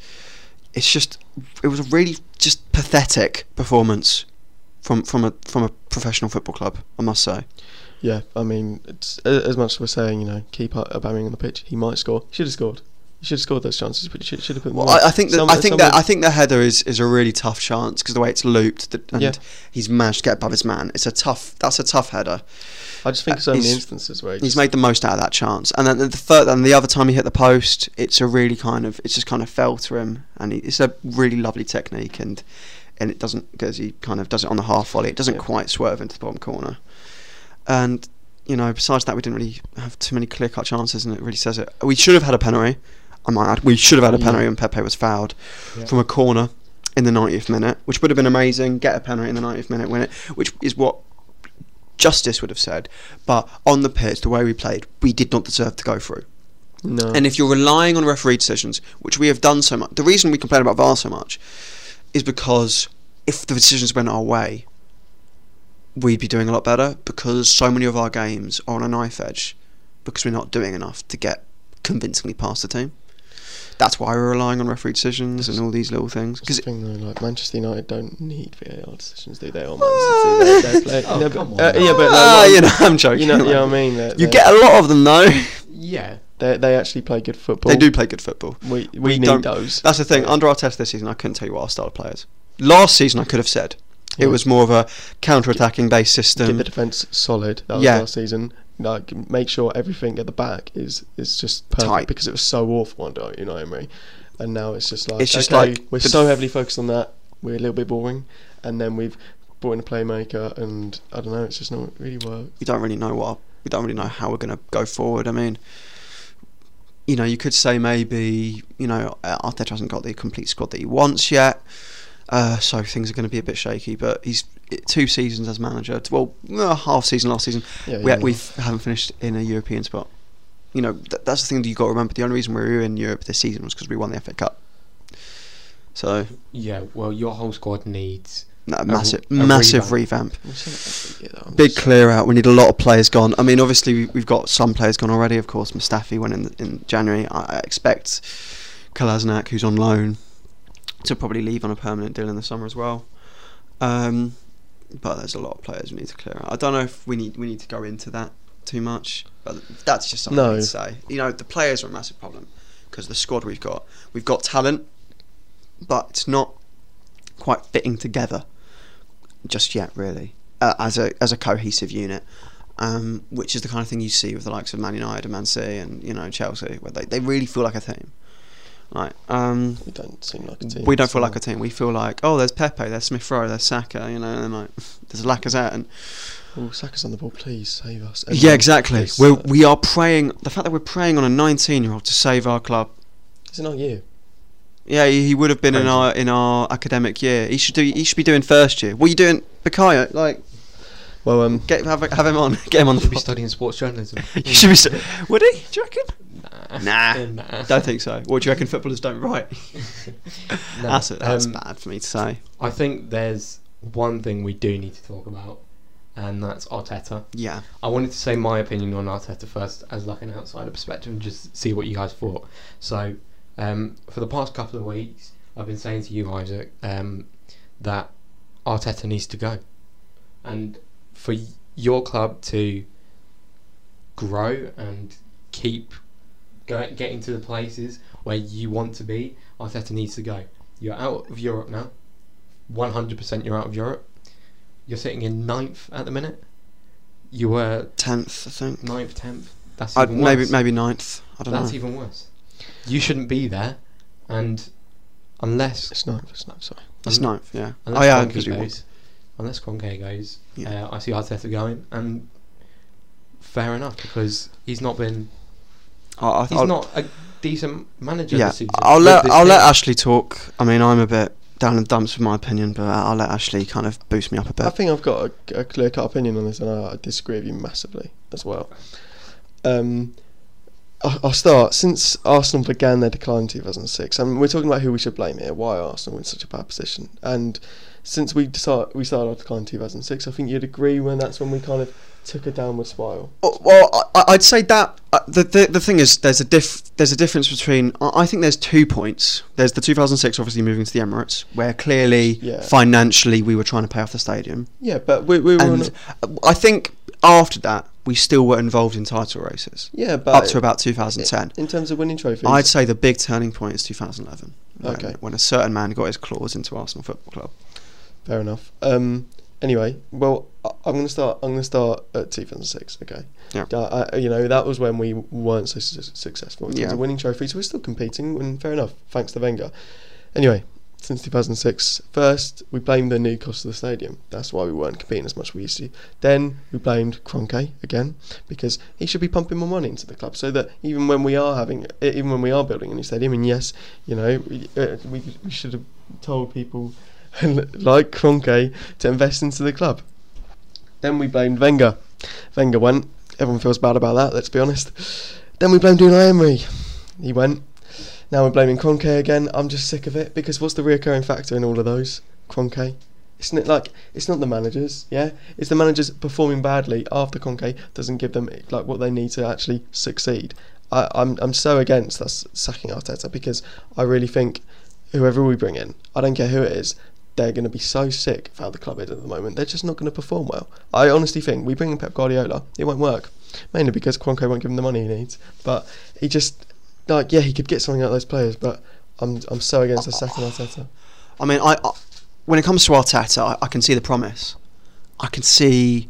it's just it was a really just pathetic performance from from a from a professional football club, I must say. yeah, I mean, it's, as much as we're saying, you know, keep Aubameyang on the pitch, he might score. He should have scored. He should have scored those chances, but he should, should have put more. Well, I, I think that Some- I think that I think the header is, is a really tough chance because the way it's looped that, and Yeah. he's managed to get above his man. It's a tough. That's a tough header. I just think uh, so many he's- instances where he He's made the most out of that chance, and then the third and the other time he hit the post, it's a really kind of it's just kind of fell to him, and he, it's a really lovely technique, and and it doesn't because he kind of does it on the half volley. It doesn't Yeah. quite swerve into the bottom corner, and you know besides that we didn't really have too many clear cut chances, and it really says it. We should have had a penalty. I might add, we should have had a penalty when Pepe was fouled Yeah. from a corner in the 90th minute, which would have been amazing. Get a penalty in the 90th minute, win it, which is what justice would have said. But on the pitch, the way we played, we did not deserve to go through. no. And if you're relying on referee decisions, which we have done so much, the reason we complain about VAR so much is because if the decisions went our way, we'd be doing a lot better because so many of our games are on a knife edge because we're not doing enough to get convincingly past the team. That's why we're relying on referee decisions and all these little things. Because Because the thing though, like Manchester United don't need VAR decisions, do they? Or. Man City, they, they play. Oh, no, come but, on. uh, yeah, but like, ah, you know, I'm joking. you know, you know what I mean. They're- You they're- get a lot of them though. Yeah. They they actually play good football. They do play good football. We we, We need those. That's the thing. Under Arteta this season, I couldn't tell you what our style of players. Last season, I could have said it was more of a counter-attacking based system. Get the defence solid. That was Yeah. last season. Like make sure everything at the back is is just perfect Tight. because it was so awful under you know Emery, and now it's just like It's just okay, like we're so heavily focused on that. We're a little bit boring, and then we've brought in a playmaker, and I don't know. It's just not really worked. we don't really know what we don't really know how we're going to go forward. I mean, you know, you could say maybe you know uh, Arteta hasn't got the complete squad that he wants yet, uh, so things are going to be a bit shaky. But he's two seasons as manager. Well, uh, half season last season. Yeah, we, yeah. we haven't finished in a European spot. You know, th- that's the thing that you got to remember. The only reason we were in Europe this season was because we won the FA Cup. So, Yeah. Well, your whole squad needs. No, A- massive, a massive revamp. We said that every year, though, I'm Big clear out. We need a lot of players gone. I mean, obviously we- we've got some players gone already. Of course, Mustafi went in in January. I I expect Kolasinac, who's on loan, to probably leave on a permanent deal in the summer as well. Um, but there's a lot of players we need to clear out. I don't know if we need we need to go into that too much, but that's just something No. to say. You know, the players are a massive problem because the squad we've got, we've got talent, but it's not quite fitting together just yet, really, uh, as a as a cohesive unit. Um, which is the kind of thing you see with the likes of Man United and Man City and you know Chelsea, where they, they really feel like a team. Right. Um, We don't seem like a team. we don't feel like a team. We feel like, oh, there's Pepe, there's Smith Rowe, there's Saka, you know, and like there's Lacazette, and Oh, Saka's on the ball. Please save us. yeah, exactly. Uh, we are praying. The fact that we're praying on a 19 year old to save our club. Is it not you? Yeah, he, he would have been in our in our academic year. He should do. He should be doing first year. What are you doing, Bukayo? Like, Well, um, get have, have him on. Get him on the. Should be pod. studying sports journalism. you should be. Would he? Do you reckon? Nah. Nah. nah. Don't think so. What do you reckon footballers don't write? That's that's um, bad for me to say. I think there's one thing we do need to talk about, and that's Arteta. Yeah. I wanted to say my opinion on Arteta first, as like an outsider perspective, and just see what you guys thought. So, um, for the past couple of weeks, I've been saying to you, Isaac, um, that Arteta needs to go, and for your club to grow and keep go, getting to the places where you want to be, Arteta needs to go. You're out of Europe now. 100% you're out of Europe. You're sitting in ninth at the minute. You were Tenth, I think. ninth, tenth. That's I'd, maybe maybe ninth. I don't That's know. That's even worse. You shouldn't be there, and unless it's not. It's not. Sorry. It's un- ninth. Yeah. unless oh yeah, Kroenke because we won. goes, unless Kroenke goes, Yeah. uh, I see Arteta going, and fair enough because he's not been. I'll, He's I'll, not a decent manager yeah, this season. I'll with let this I'll let team. Ashley talk. I mean, I'm a bit down in the dumps with my opinion, but I'll let Ashley kind of boost me up a bit. I think I've got a, a clear cut opinion on this, and I, I disagree with you massively as well. Um, I- I'll start. Since Arsenal began their decline in 2006, I mean, we're talking about who we should blame here. Why Arsenal in such a bad position? And since we start, we started our decline in 2006, I think you'd agree when that's when we kind of took a downward spiral. Oh, Well, I, I'd say that uh, the, the the thing is there's a diff there's a difference between I think there's two points. There's the 2006 obviously moving to the Emirates where clearly Yeah. financially we were trying to pay off the stadium, Yeah, but we, we were. and I think after that we still were involved in title races yeah, but up to about 2010. in terms of winning trophies. I'd say the big turning point is 2011. when- Okay. When a certain man got his claws into Arsenal Football Club. Fair enough. Um, anyway, well, I'm going to start. I'm going to start at 2006. Okay. Yeah. Uh, I, you know, that was when we weren't so su- successful in terms Yeah. of winning trophies. We're still competing, and fair enough, thanks to Wenger. Anyway, since 2006, first we blamed the new cost of the stadium. That's why we weren't competing as much as we used to. Then we blamed Kroenke again because he should be pumping more money into the club, so that even when we are having, even when we are building a new stadium, and yes, you know, we, uh, we, we should have told people like Kroenke to invest into the club. Then we blamed Wenger. Wenger went. Everyone feels bad about that. Let's be honest. Then we blamed Unai Emery. He went. Now we're blaming Kroenke again. I'm just sick of it because what's the reoccurring factor in all of those? Kroenke. Isn't it like it's not the managers, yeah? It's the managers performing badly after Kroenke doesn't give them like what they need to actually succeed. I, I'm I'm so against us sacking Arteta because I really think whoever we bring in, I don't care who it is, they're going to be so sick of how the club is at the moment. They're just not going to perform well. I honestly think we bring in Pep Guardiola, it won't work. Mainly because Kroenke won't give him the money he needs. But he just like yeah, he could get something out of those players. But I'm I'm so against the sacking Arteta. I mean, I, I when it comes to Arteta, I, I can see the promise. I can see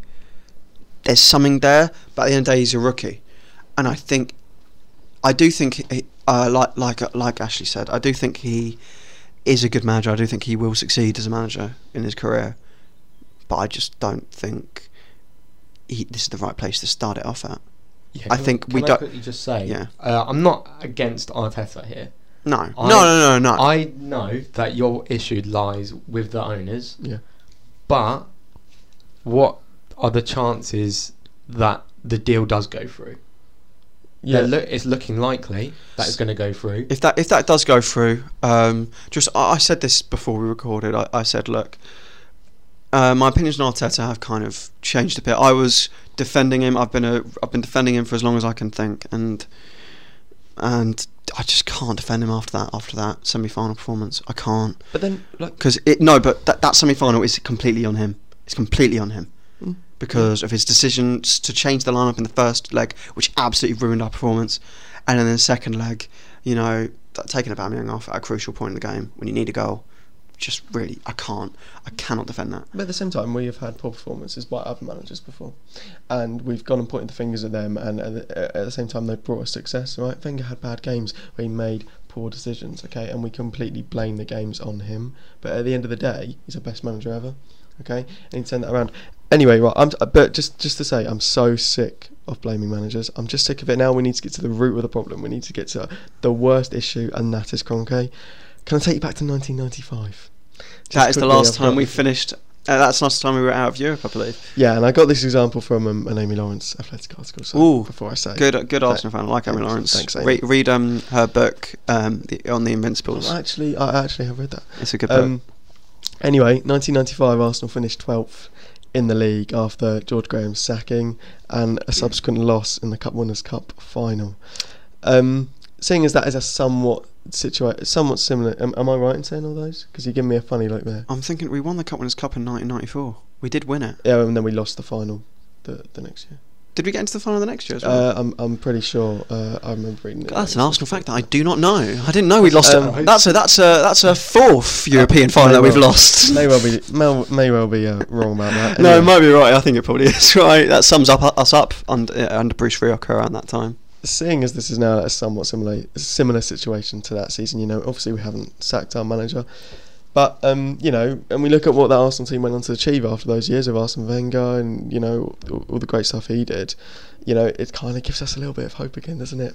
there's something there, but at the end of the day, he's a rookie, and I think, I do think, he, uh, like like like Ashley said, I do think he is a good manager. I do think he will succeed as a manager in his career, but I just don't think he, this is the right place to start it off at. Yeah, I think we don't- quickly just say, Yeah. uh, I'm not against Arteta here. No, I- no, no, no, no. I know that your issue lies with the owners, Yeah. but what are the chances that the deal does go through? Yeah. It's looking likely that it's going to go through. if that if that does go through, um, just I, I said this before we recorded. I, I said, look, uh, my opinions on Arteta have kind of changed a bit. I was defending him. I've been a I've been defending him for as long as I can think, and and I just can't defend him after that after that semi final performance. I can't But then like because it no, but that that semi final is completely on him. It's completely on him Mm. because of his decisions to change the lineup in the first leg, which absolutely ruined our performance, and then the second leg, you know, taking Aubameyang off at a crucial point in the game when you need a goal, just really, I can't, I cannot defend that. But at the same time, we have had poor performances by other managers before, and we've gone and pointed the fingers at them. And at the, at the same time, they've brought us success. Right? Wenger had bad games he made poor decisions. Okay, and we completely blame the games on him. But at the end of the day, he's the best manager ever. Okay, and he turned that around. Anyway, right. I'm. Uh, but just just to say, I'm so sick of blaming managers. I'm just sick of it now. We need to get to the root of the problem. We need to get to the worst issue, and that is Kroenke. Can I take you back to 1995? That is the last time we finished. Uh, that's the last time we were out of Europe, I believe. Yeah, and I got this example from um, an Amy Lawrence Athletic article. So Ooh, before I say, Good, good Tha- Arsenal fan. I like Amy Lawrence. thanks, Amy. Read, read um her book um the, on the Invincibles. I actually, I actually have read that. It's a good book. Um, anyway, 1995, Arsenal finished 12th in the league after George Graham's sacking and a subsequent loss in the Cup Winners' Cup final. Um, seeing as that is a somewhat situa- somewhat similar, am, am I right in saying all those? Because you give me a funny look there. I'm thinking we won the Cup Winners' Cup in 1994. We did win it. Yeah, and then we lost the final the, the next year. Did we get into the final the next year as well? Uh, I'm, I'm pretty sure. Uh, I remember reading it. That's an Arsenal fact that I do not know. I didn't know we lost Um, it. That's a that's a that's a fourth European final that we've well- lost. may well be may, may well be uh, wrong about that. No, it might be right. I think it probably is right. That sums up us up under under Bruce Rioch around that time. Seeing as this is now a somewhat similar similar situation to that season, you know, obviously we haven't sacked our manager, but um, you know, and we look at what that Arsenal team went on to achieve after those years of Arsene Wenger and you know all, all the great stuff he did. You know, it kind of gives us a little bit of hope again, doesn't it?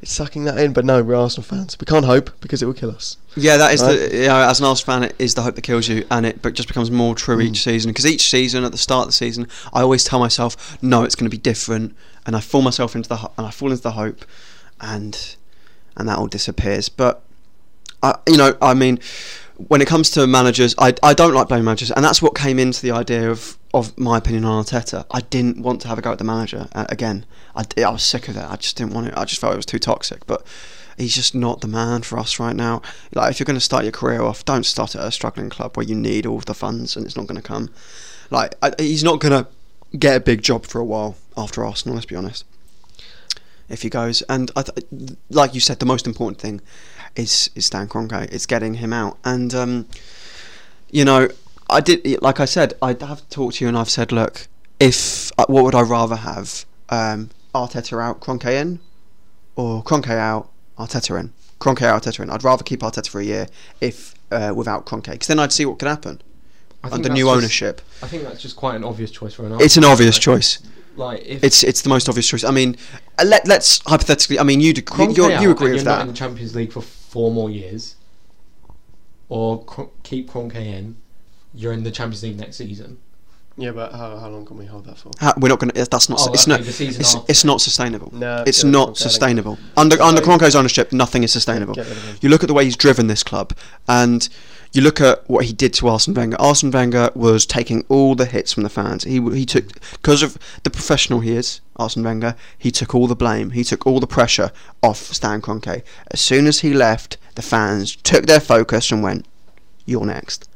It's sucking that in, but no, we're Arsenal fans. We can't hope because it will kill us. Yeah, that is Right. the know, as an Arsenal fan, it is the hope that kills you, and it but just becomes more true Mm. each season. Because each season, at the start of the season, I always tell myself, no, it's going to be different, and I fall myself into the ho- and I fall into the hope, and and that all disappears. But I, you know, I mean, when it comes to managers, I, I don't like blaming managers, and that's what came into the idea of of my opinion on Arteta. I didn't want to have a go at the manager uh, again. I, I was sick of it. I just didn't want it. I just felt it was too toxic. But he's just not the man for us right now. Like if you're going to start your career off, don't start at a struggling club where you need all the funds and it's not going to come. Like I, he's not going to get a big job for a while after Arsenal. Let's be honest. If he goes, and th- like you said, the most important thing is is Stan Kroenke. It's getting him out, and um, you know, I did like I said, I have talked to you, and I've said, look, if uh, what would I rather have, um, Arteta out, Kroenke in, or Kroenke out, Arteta in. Kroenke out, Arteta in. I'd rather keep Arteta for a year if uh, without Kroenke, because then I'd see what could happen under new just- ownership. I think that's just quite an obvious choice for an. It's an obvious fan. choice. Like if It's it's the most obvious choice. I mean, let let's hypothetically. I mean, you you, Kroenke you, agree with you're not that? in the Champions League for four more years, or Kro- keep Kroenke in, you're in the Champions League next season. Yeah, but how, how long can we hold that for? How, we're not going to. That's not. Oh, it's okay, not. It's, it's not sustainable. No, it's get rid of not Kroenke, I think. sustainable. Under under So- ownership, nothing is sustainable. Get rid of him. You look at the way he's driven this club, and you look at what he did to Arsene Wenger. Arsene Wenger was taking all the hits from the fans. He he took because of the professional he is, Arsene Wenger. He took all the blame. He took all the pressure off Stan Kroenke. As soon as he left, the fans took their focus and went, "You're next."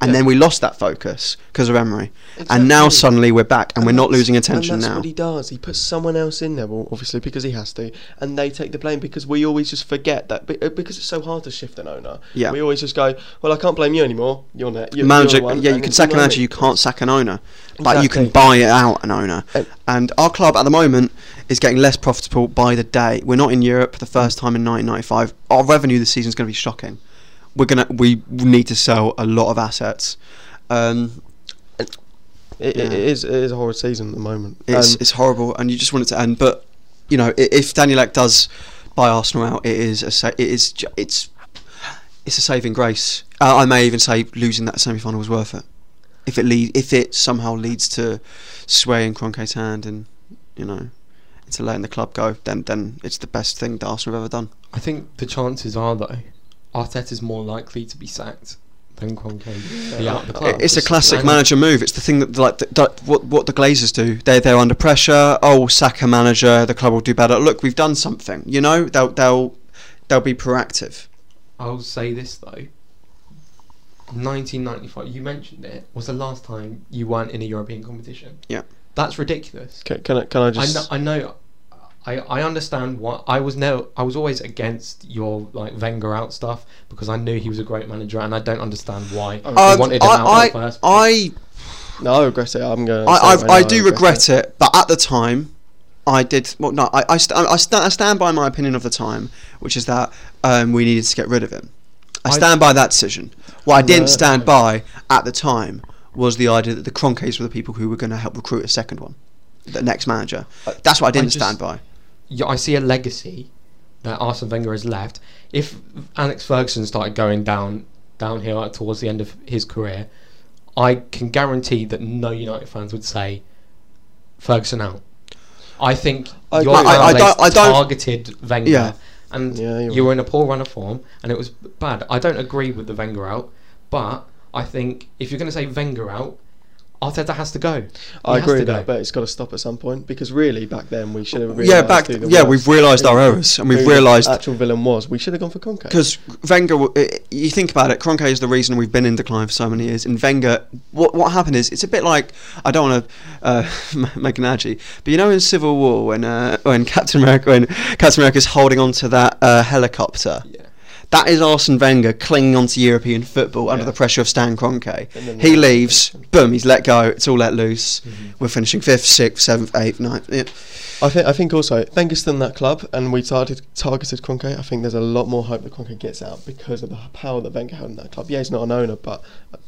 And Yeah. then we lost that focus because of Emery. And now suddenly we're back, and, we're not losing attention and that's now. what he does. He puts someone else in there, well, obviously because he has to, and they take the blame because we always just forget that uh, because it's so hard to shift an owner. Yeah. we always just go, well, I can't blame you anymore. You're net. You're, manager, you're one, yeah, you and can sack an me. you can't sack an owner. but you can buy out an owner. And our club at the moment is getting less profitable by the day. We're not in Europe for the first time in 1995. Our revenue this season is going to be shocking. We're gonna we need to sell a lot of assets. Um, It, it, Yeah. it is it is a horrid season at the moment. it's Um, it's horrible, and you just want it to end. But you know, if Daniel Ek does buy Arsenal out, it is a sa- it is it's it's a saving grace. Uh, I may even say losing that semi final was worth it. If it lead, if it somehow leads to Sway swaying Kroenke's hand and you know into letting the club go, then then it's the best thing that Arsenal have ever done. I think the chances are though, Arteta's more likely to be sacked than Kroenke to be out of the club. It's a classic manager move. It's the thing that like that, that, what what the Glazers do. They they're under pressure. Oh, sack a manager. The club will do better. Look, we've done something. You know, they'll they'll they'll be proactive. I'll say this though. 1995, you mentioned it, was the last time you weren't in a European competition. Yeah. That's ridiculous. can, can I can I I just know, I know, I, I understand what I was no, I was always against your like Wenger out stuff because I knew he was a great manager and I don't understand why you Um, wanted him I, out I, first. I, no I regret it. I'm gonna. I, I, right I now, do regret it, but at the time, I did. Well, no, I, I, st- I, st- I stand by my opinion of the time, which is that um, we needed to get rid of him. I I- stand by that decision. What I didn't stand by at the time was the idea that the Kroenkes were the people who were going to help recruit a second one, the next manager. That's what I didn't just- stand by. I see a legacy that Arsene Wenger has left. If Alex Ferguson started going down downhill towards the end of his career, I can guarantee that no United fans would say Ferguson out. I think I your. I- I fan don't- base I don't- targeted Wenger, Yeah. and Yeah, you were in a poor run of form, and it was bad. I don't agree with the Wenger out, but I think if you're going to say Wenger out, Arteta has to go. He I agree to with go. that, but it's got to stop at some point because really back then we should have. Yeah, back. who the Yeah, worst- we've realised our errors, and we've who the realised actual villain was. We should have gone for Conte. because Wenger, you think about it, Kroenke is the reason we've been in decline for so many years. And Wenger, what what happened is, it's a bit like I don't want to uh, make an analogy, but you know in Civil War when uh, when Captain America when Captain America's holding onto that uh, helicopter. Yeah. That is Arsene Wenger clinging onto European football under the pressure of Stan Kroenke. He leaves, boom, he's let go. It's all let loose. Mhm. We're finishing fifth, sixth, seventh, eighth, ninth. Yeah. I think I think also Wenger's still in that club, and we targeted targeted Kroenke. I think there's a lot more hope that Kroenke gets out because of the power that Wenger had in that club. Yeah, he's not an owner, but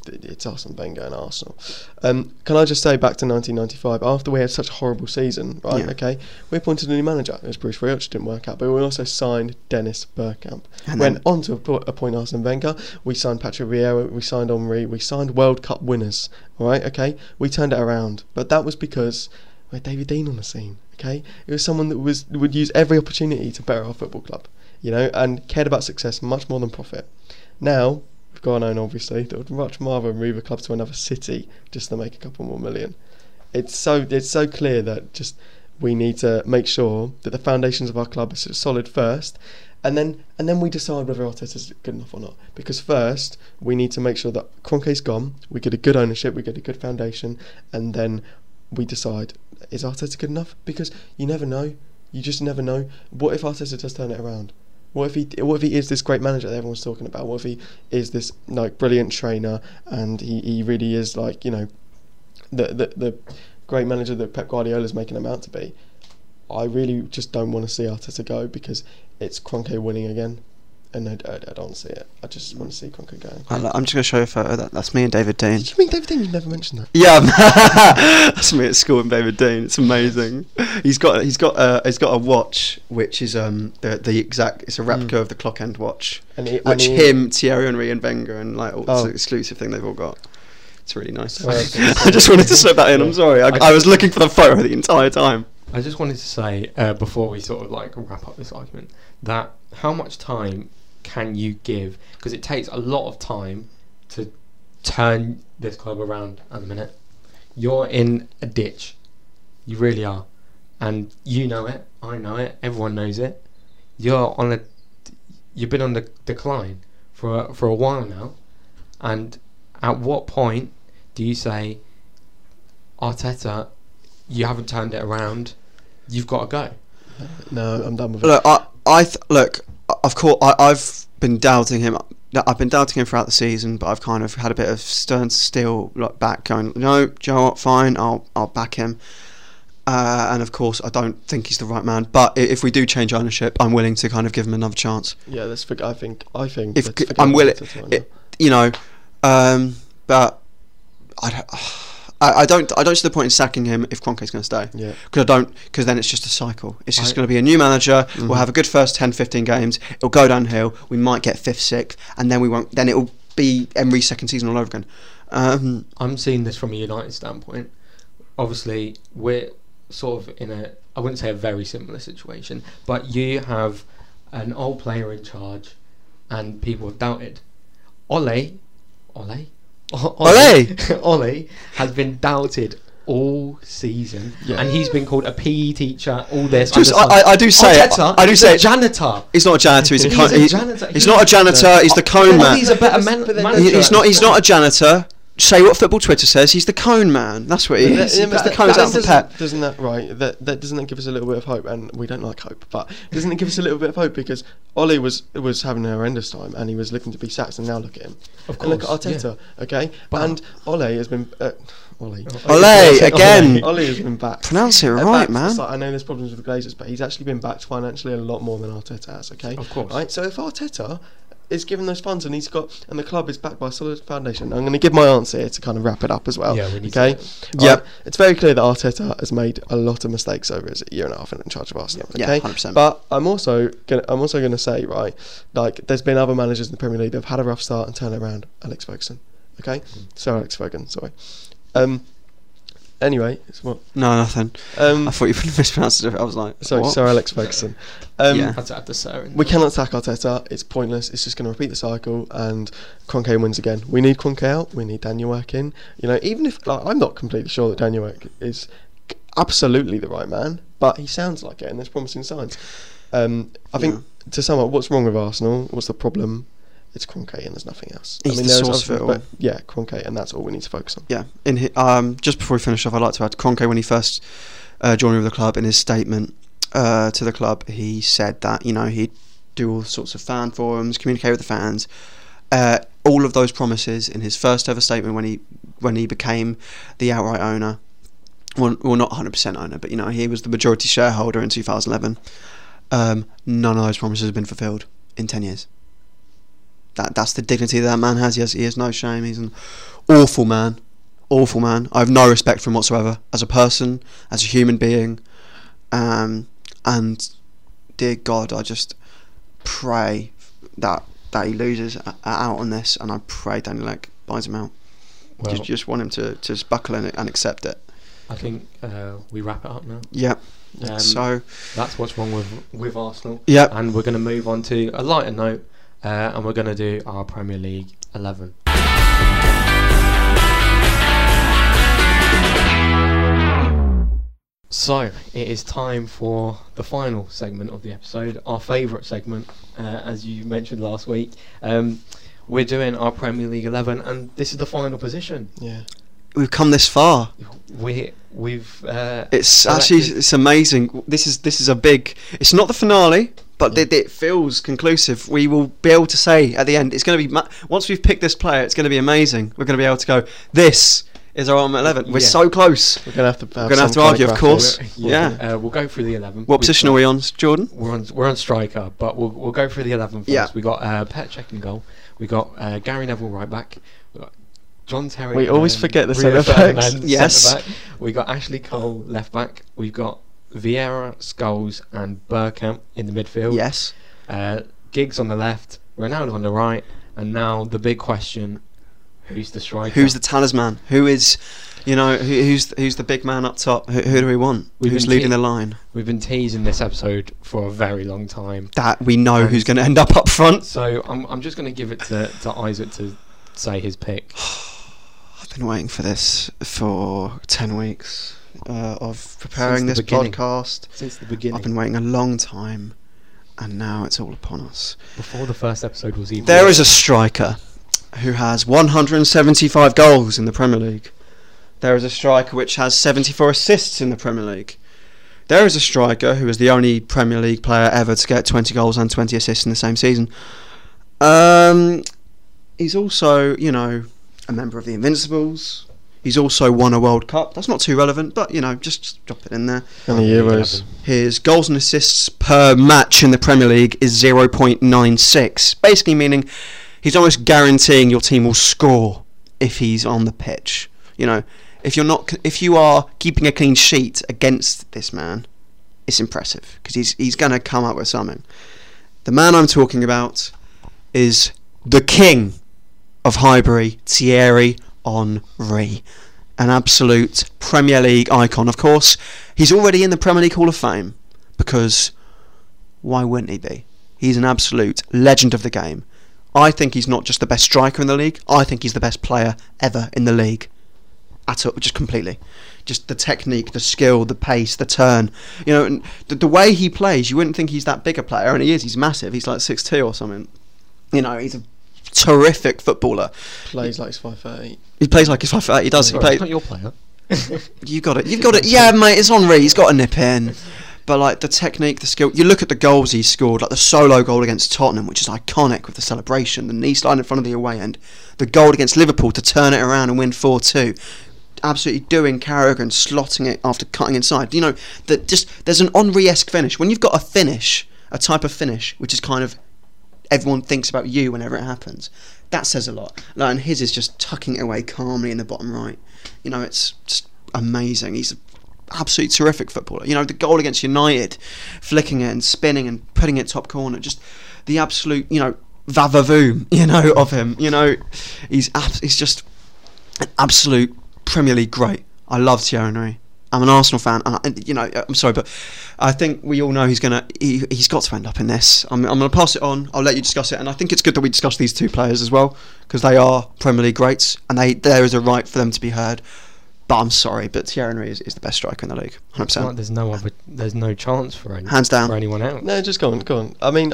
it's Arsene Wenger and Arsenal. Um, can I just say back to 1995? After we had such a horrible season, right? Yeah. Okay, we appointed a new manager. It was Bruce Rioch, didn't work out, but we also signed Dennis Bergkamp. And Went on to appo- appoint Arsene Wenger. We signed Patrick Vieira. We signed Henry. We signed World Cup winners. All right, okay. We turned it around, but that was because we had David Dein on the scene. Okay, it was someone that was would use every opportunity to better our football club, you know, and cared about success much more than profit. Now we've an owner, obviously, that would much rather move a club to another city just to make a couple more million. It's so it's so clear that just we need to make sure that the foundations of our club are solid first, and then and then we decide whether Arteta's good enough or not. Because first we need to make sure that Kroenke's gone, we get a good ownership, we get a good foundation, and then we decide is Arteta good enough? Because you never know, you just never know. What if Arteta does turn it around? What if he what if he is this great manager that everyone's talking about? What if he is this like brilliant trainer and he, he really is like you know the the the great manager that Pep Guardiola's making him out to be? I really just don't want to see Arteta go because it's Kroenke winning again, and I, I, I don't see it. I just want to see Kroenke going. I li- I'm just going to show you a photo. That, that's me and David Dein. Did you mean David Dein? You never mentioned that. Yeah, that's me at school and David Dein. It's amazing. He's got he's got uh, he's got a watch which is um the the exact it's a replica of the clock end watch, And he, and which he- him, Thierry Henry, and Wenger and like all, it's Oh. an exclusive thing they've all got. It's really nice. Well, I just wanted to slip that in. I'm sorry. I, I was looking for the photo the entire time. I just wanted to say uh, before we sort of like wrap up this argument that how much time can you give? Because it takes a lot of time to turn this club around at the minute. You're in a ditch. You really are, and you know it. I know it. Everyone knows it. You're on a. You've been on the decline for a, for a while now, and at what point do you say, Arteta, you haven't turned it around? You've got to go. No, I'm done with it. Look, I, I th- look. Of course, I, I've been doubting him. I've been doubting him throughout the season, but I've kind of had a bit of stern steel like back, going, no, Joe, you know fine, I'll I'll back him. Uh, and of course, I don't think he's the right man. But if we do change ownership, I'm willing to kind of give him another chance. Yeah, let's forget. I think. I think. If let's c- forget I'm willing, right you know, um, but I don't. I, I don't. I don't see the point in sacking him if Kroenke's going to stay. Yeah. because I don't because then it's just a cycle. It's just going to be a new manager. Mhm. We'll have a good first 10, 15 games. It'll go downhill. We might get fifth, sixth, and then we won't. Then it'll be Emery's second season all over again. Um, I'm seeing this from a United standpoint. Obviously, we're sort of in a I wouldn't say a very similar situation, but you have an old player in charge, and people have doubted. Ole, Ole, Ole! Ole has been doubted all season, Yeah. and he's been called a PE teacher. All this. just, I, I, I do say, Arteta I do is say, a janitor. he's not a janitor. He's a He's a janitor. He's He- not a janitor. He's the cone man. he's a better man, manager. He's not. He's not a janitor. Say what football Twitter says. He's the cone man. That's what he But is. that- He's the that- cone's that out for doesn't- Pep. Doesn't that right? That that doesn't that give us a little bit of hope? And we don't like hope, but doesn't it give us a little bit of hope because Ole was was having a horrendous time and he was looking to be sacked, and now look at him. Of And look at course, yeah. Arteta, okay? But- and Ole has been. Uh, Ole. Ole, again. Ole has been back. Pronounce it Uh, right, backed. man. Like, I know there's problems with the Glazers, but he's actually been backed financially a lot more than Arteta has. Okay, Of course. Right. So if Arteta is given those funds and he's got and the club is backed by a solid foundation, I'm going to give my answer here to kind of wrap it up as well. Yeah, we need to okay. do Yep. Alright, It's very clear that Arteta has made a lot of mistakes over his year and a half in charge of Arsenal. Yeah, Okay. 100%. But I'm also gonna I'm also going to say right, like there's been other managers in the Premier League that have had a rough start and turn it around. Alex Ferguson. Okay. Sir Alex Ferguson. Sorry. Um. Anyway, it's what. No, nothing. Um. I thought you mispronounced it. I was like, Sorry, what? Sir Alex Ferguson. Um, Yeah. Had to add the sir in We cannot sack Arteta. It's pointless. It's just going to repeat the cycle, and Kroenke wins again. We need Kroenke out. We need Daniel Ek in. You know, even if like, I'm not completely sure that Daniel Ek is absolutely the right man, but he sounds like it, and there's promising signs. Um, I think to sum up, what's wrong with Arsenal? What's the problem? It's Kroenke, and there's nothing else. He's the there's source of other- it all. but yeah, Kroenke, and that's all we need to focus on. Yeah, in hi um, just before we finish off, I'd like to add Kroenke when he first uh, joined with the club in his statement uh, to the club, he said that you know he'd do all sorts of fan forums, communicate with the fans. Uh, all of those promises in his first ever statement when he when he became the outright owner, well, well not 100% owner, but you know he was the majority shareholder in 2011. Um, none of those promises have been fulfilled in 10 years. That that's the dignity that, that man has. He has he has no shame. He's an awful man awful man. I have no respect for him whatsoever as a person, as a human being. Um, and dear God, I just pray that that he loses out on this, and I pray Daniel Ek buys him out. Well, just, just want him to, to just buckle in and accept it. I think uh, we wrap it up now. Yep. Um, so, that's what's wrong with with Arsenal. yep. And we're going to move on to a lighter note, uh, and we're going to do our Premier League 11. So, it is time for the final segment of the episode, our favourite segment, uh, as you mentioned last week. Um, we're doing our Premier League 11, and this is the final position. Yeah. We've come this far. We, we've. Uh, It's actually it's amazing. This is this is a big. It's not the finale, but it, it feels conclusive. We will be able to say at the end. It's going to be ma- once we've picked this player. It's going to be amazing. We're going to be able to go. This is our ultimate eleven. We're Yeah. so close. We're gonna have to. Have gonna have to argue, of course. graphics. Yeah. Uh, we'll go through the 11. What We've position got- are we on, Jordan? We're on we're on striker, but we'll we'll go through the eleven first. Yeah. We got uh, Petr Cech goal. We got uh, Gary Neville right back. We got John Terry. We always forget the Rio centre-backs. Yes. centre-back. We got Ashley Cole left back. We've got Vieira, Scholes, and Bergkamp in the midfield. Yes. Uh, Giggs on the left, Ronaldo on the right, and now the big question: Who's the striker? Who's the talisman? Who is, you know, who, who's who's the big man up top? Who, who do we want? We've who's been leading te- the line? We've been teasing this episode for a very long time. That we know And- who's going to end up up front. So I'm I'm just going to give it to, to Isaac to say his pick. I've been waiting for this for ten weeks uh, of preparing this beginning. podcast. Since the beginning, I've been waiting a long time, and now it's all upon us. before the first episode was even. There is a striker who has 175 goals in the Premier League. There is a striker which has 74 assists in the Premier League. There is a striker who is the only Premier League player ever to get 20 goals and 20 assists in the same season. Um, he's also, you know, a member of the Invincibles. He's also won a World Cup. That's not too relevant, but you know, just, just drop it in there. And the Euros. His goals and assists per match in the Premier League is 0.96, basically meaning he's almost guaranteeing your team will score if he's on the pitch. You know, if you're not, if you are keeping a clean sheet against this man, it's impressive because he's he's going to come up with something. The man I'm talking about is the king of Highbury, Thierry Henry, an absolute Premier League icon. Of course, he's already in the Premier League Hall of Fame because why wouldn't he be? He's an absolute legend of the game. I think he's not just the best striker in the league. I think he's the best player ever in the league. At all, just completely. Just the technique, the skill, the pace, the turn. You know, the, the way he plays, you wouldn't think he's that big a player, and he is. He's massive. He's like six two or something. You know, he's a terrific footballer. Plays like he's five foot eight. He plays like he's five foot eight. He does. He Sorry, plays. it's not your player. You got it. You've got it. Yeah, mate. It's Henry. He's got a nip in. But like the technique, the skill. You look at the goals he scored, like the solo goal against Tottenham, which is iconic with the celebration, the knee slide in front of the away end, the goal against Liverpool to turn it around and win four two. Absolutely doing Carragher and slotting it after cutting inside. You know that just there's an Henry-esque finish. When you've got a finish, a type of finish, which is kind of everyone thinks about you whenever it happens. That says a lot. Like, and his is just tucking it away calmly in the bottom right. You know, it's just amazing. He's an absolutely terrific footballer. You know, the goal against United, flicking it and spinning and putting it top corner, just the absolute, you know, vavavoom, you know, of him. You know, he's abs- he's just an absolute Premier League great. I love Thierry Henry. I'm an Arsenal fan, and, I, you know, I'm sorry, but I think we all know he's gonna he, he's got to end up in this. I'm, I'm gonna pass it on. I'll let you discuss it, and I think it's good that we discuss these two players as well because they are Premier League greats, and they there is a right for them to be heard. But I'm sorry, but Thierry Henry is, is the best striker in the league, 100. Like, there's no other, there's no chance for any, Hands down. for anyone else. No, just go on, go on. I mean,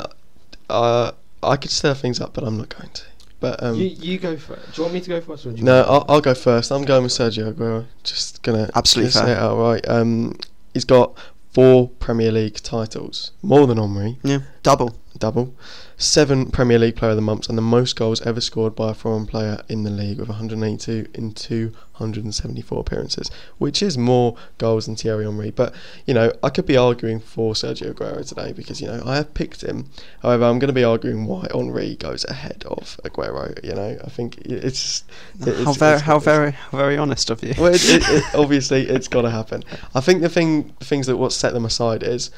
uh, I could stir things up, but I'm not going to. But um, you, you go first. Do you want me to go first? Or do you no, I'll, I'll go first. I'm going with Sergio Aguero. Just gonna Absolutely just say fair. it outright. Um, he's got four Premier League titles, more than Henry, Yeah, double. double. Seven Premier League Player of the Months, and the most goals ever scored by a foreign player in the league with 182 in 274 appearances, which is more goals than Thierry Henry. But you know, I could be arguing for Sergio Aguero today because you know I have picked him. However, I'm going to be arguing why Henry goes ahead of Aguero. You know, I think it's just it- how it's- very it's- how it's- very how very honest of you. well, it, it, it, obviously, it's got to happen. I think the thing, the things that what set them aside is,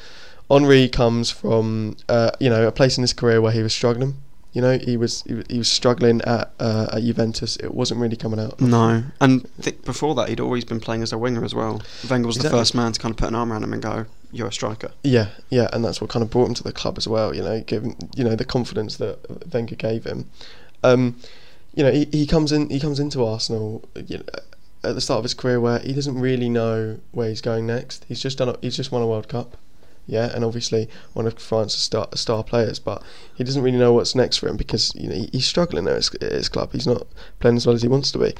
Henry comes from, uh, you know, a place in his career where he was struggling. You know, he was he, he was struggling at uh, at Juventus. It wasn't really coming out. No, and th- before that, he'd always been playing as a winger as well. Wenger was Exactly. the first man to kind of put an arm around him and go, "You're a striker." Yeah, yeah, and that's what kind of brought him to the club as well. You know, given you know the confidence that Wenger gave him. Um, you know, he, he comes in he comes into Arsenal you know, at the start of his career where he doesn't really know where he's going next. He's just done a, he's just won a World Cup. Yeah, and obviously one of France's star, star players, but he doesn't really know what's next for him because you know he's struggling at his, at his club. He's not playing as well as he wants to be,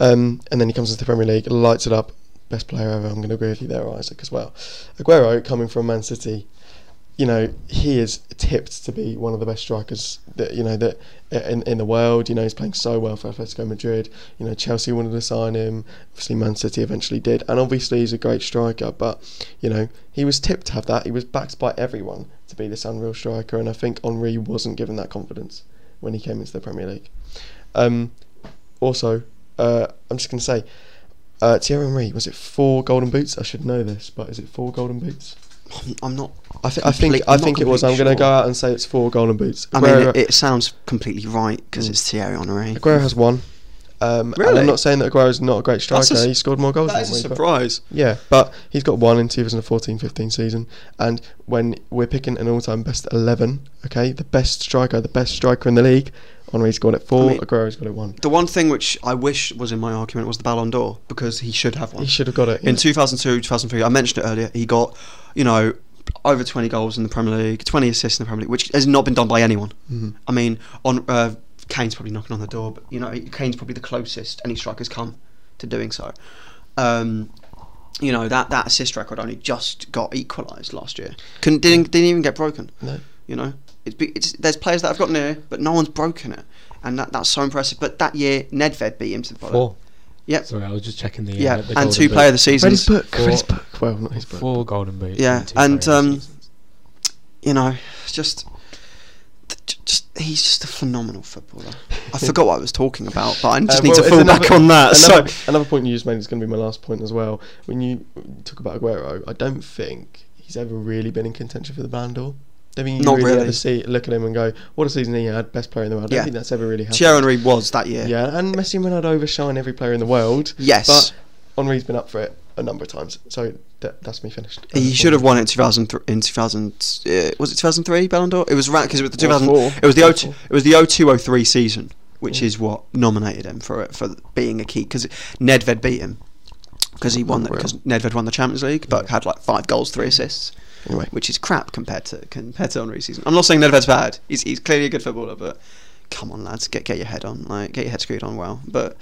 um, and then he comes into the Premier League, lights it up, best player ever. I'm going to agree with you there, Isaac, as well. Aguero coming from Man City, you know, he is tipped to be one of the best strikers that you know that in in the world. You know, he's playing so well for Atletico Madrid. You know, Chelsea wanted to sign him. Obviously, Man City eventually did, and obviously he's a great striker. But you know, he was tipped to have that. He was backed by everyone to be this unreal striker, and I think Henry wasn't given that confidence when he came into the Premier League. Um, also, uh, I'm just going to say, uh, Thierry Henry was it four golden boots? I should know this, but is it four golden boots? I'm not. I, th- I think I think it was. I'm going to go out and say it's four golden boots. I mean, it, it sounds completely right because it's Thierry Henry. Aguero has one. Um, Really? I'm not saying that Aguero's not a great striker. a he scored more goals. That is a Henry, but- surprise. Yeah, but he's got one in 2014-15 season, and when we're picking an all-time best 11, okay, the best striker, the best striker in the league, Henry's got it four, I mean- Aguero's got it one. The one thing which I wish was in my argument was the Ballon d'Or because he should have one. He should have got it. In 2002, 2003, I mentioned it earlier. He got, you know, over 20 goals in the Premier League, 20 assists in the Premier League, which has not been done by anyone. Mhm. I mean, on uh, Kane's probably knocking on the door, but you know, Kane's probably the closest any striker's come to doing so. Um, you know that that assist record only just got equalised last year. Couldn't didn't, didn't even get broken. No. You know, it's, it's there's players that have got near, but no one's broken it, and that that's so impressive. But that year, Nedved beat him to the bottom. Four. Yep. Sorry, I was just checking the. Yeah, uh, the and two player of the season. Read his book. Four- Read his book. Well, not his book. Four golden boots. Yeah, two and, player of the um, you know, it's just, just he's just a phenomenal footballer. I forgot what I was talking about, but I just Uh, need well, to it's fall back on that. Another, So another point you just made is going to be my last point as well. When you talk about Aguero, I don't think he's ever really been in contention for the Ballon d'Or. I mean, you Not really, really. ever see look at him and go, "What a season he had! Best player in the world." I don't Yeah. think that's ever really happened. Thierry Henry was that year. Yeah, and Messi and Ronaldo overshine every player in the world. Yes. but Henry's been up for it a number of times. So that, that's me finished. He should have won it in 2000. In 2000, uh, was it 2003 Ballon d'Or? It was right because it was the Or 2000. four. It was the Or 02, four. It was the 0203 season, which Yeah. is what nominated him for it for being a key because Nedved beat him because he won Unreal. because Nedved won the Champions League, but had like five goals, three assists. Anyway, which is crap compared to compared to Henry's season. I'm not saying Nedved's bad. He's he's clearly a good footballer, but come on, lads, get get your head on, like get your head screwed on well. But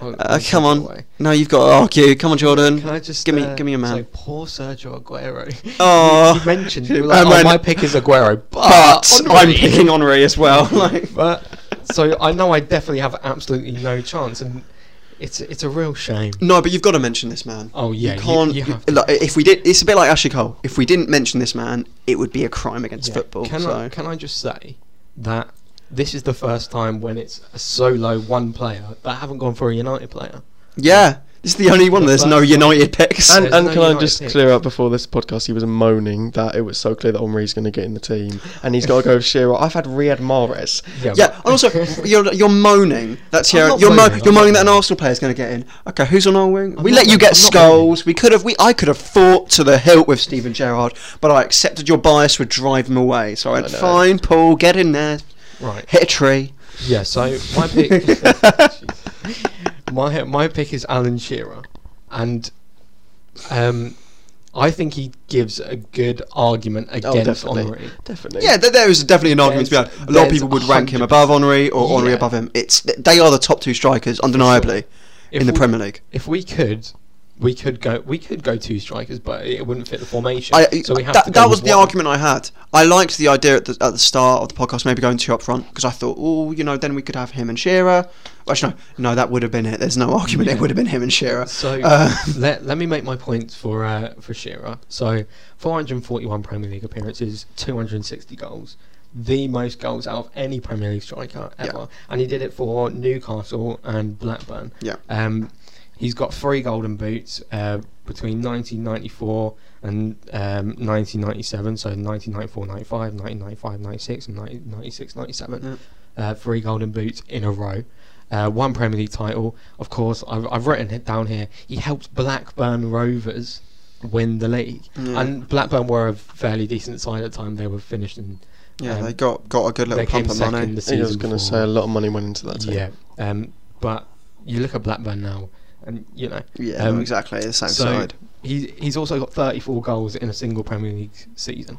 I'll- uh, come on, away. no, you've got to argue. Come on, Jordan. Can I just give me uh, give me a man? say poor Sergio Aguero? Oh. you, you mentioned you like, And oh, when- my pick is Aguero, but, but Henry." I'm picking Henry as well. Like, But so I know I definitely have absolutely no chance, and it's it's a real shame. no, but you've got to mention this man. Oh yeah, you can't. You, have to. like, if we did, it's a bit like Ashley Cole. If we didn't mention this man, it would be a crime against Yeah. football. Can so. I can I just say that this is the first time when it's a solo one player that haven't gone for a United player. yeah, this is the only one. There's no United picks. and, and no can I just pick. clear up before this podcast? He was moaning that it was so clear that Henry's going to get in the team, and he's got to go with Shearer. I've had Riyad Mahrez. Yeah, but- and also you're you're moaning that I'm Thierry, not you're mo- moaning, you're moaning that an Arsenal player is going to get in. Okay, who's on our wing? I'm we let you get I'm skulls. We could have we I could have fought to the hilt with Steven Gerrard, but I accepted your bias would drive him away. So I went, I fine, Paul, get in there, right. hit a tree. Yeah. So my pick. my my pick is Alan Shearer, and um, I think he gives a good argument Oh, against definitely, Henry. definitely. Yeah, there, there is definitely an argument to be had. A lot of people would rank him above Henry or Henry Yeah. above him. It's they are the top two strikers undeniably If in the Premier League. If we could, we could go. We could go two strikers, but it wouldn't fit the formation. I, so we have that, that was the one. argument I had. I liked the idea at the, at the start of the podcast, maybe going two up front, because I thought, oh, you know, then we could have him and Shearer. Actually, no, no, that would have been it. There's no argument. It would have been him and Shearer. So Uh, let, let me make my points for uh, for Shearer. So 441 Premier League appearances, 260 goals, the most goals out of any Premier League striker Yeah. ever, and he did it for Newcastle and Blackburn. Yeah. Um, he's got three Golden Boots uh, between 1994 and um, 1997. So 1994, 95, 1995, 96, and 1996, 97. Uh, three golden boots in a row. Uh, one Premier League title. Of course, I've, I've written it down here. He helped Blackburn Rovers win the league, Yeah. and Blackburn were a fairly decent side at the time. They were finished in Yeah, um, they got got a good little they came pump of money. the I season I was going to say a lot of money went into that team. Yeah, um, but you look at Blackburn now, and you know Yeah, Um, exactly the same so- side. he he's also got 34 goals in a single Premier League season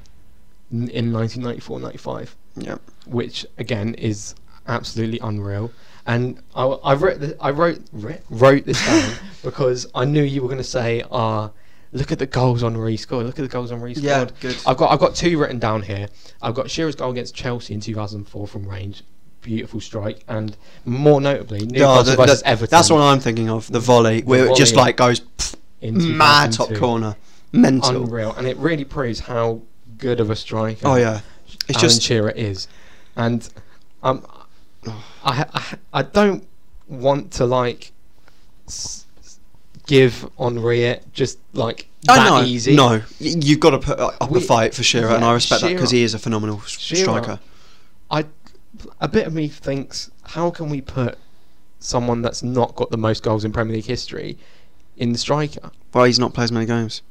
in 1994-95, Yeah, which again is absolutely unreal. And I, I wrote I wrote wrote this down because I knew you were going to say, "Ah, look at the goals on rescore. Look at the goals on rescore." yeah, good. I've got I've got two written down here. I've got Shearer's goal against Chelsea in 2004 from range, beautiful strike, and more notably Newcastle Yeah, the- versus the- Everton. That's what I'm thinking of. The volley, where it just like goes pff, in mad top corner, mental. unreal, and it really proves how good of a striker Oh yeah, it's Alan just Shearer is, and um, I, I I don't want to like give Henry it just like that I know. easy. No, you've got to put uh, up We- a fight for Shearer, and I respect that because he is a phenomenal Shearer- striker. I a bit of me thinks how can we put someone that's not got the most goals in Premier League history in the striker? Well, he's not played as many games.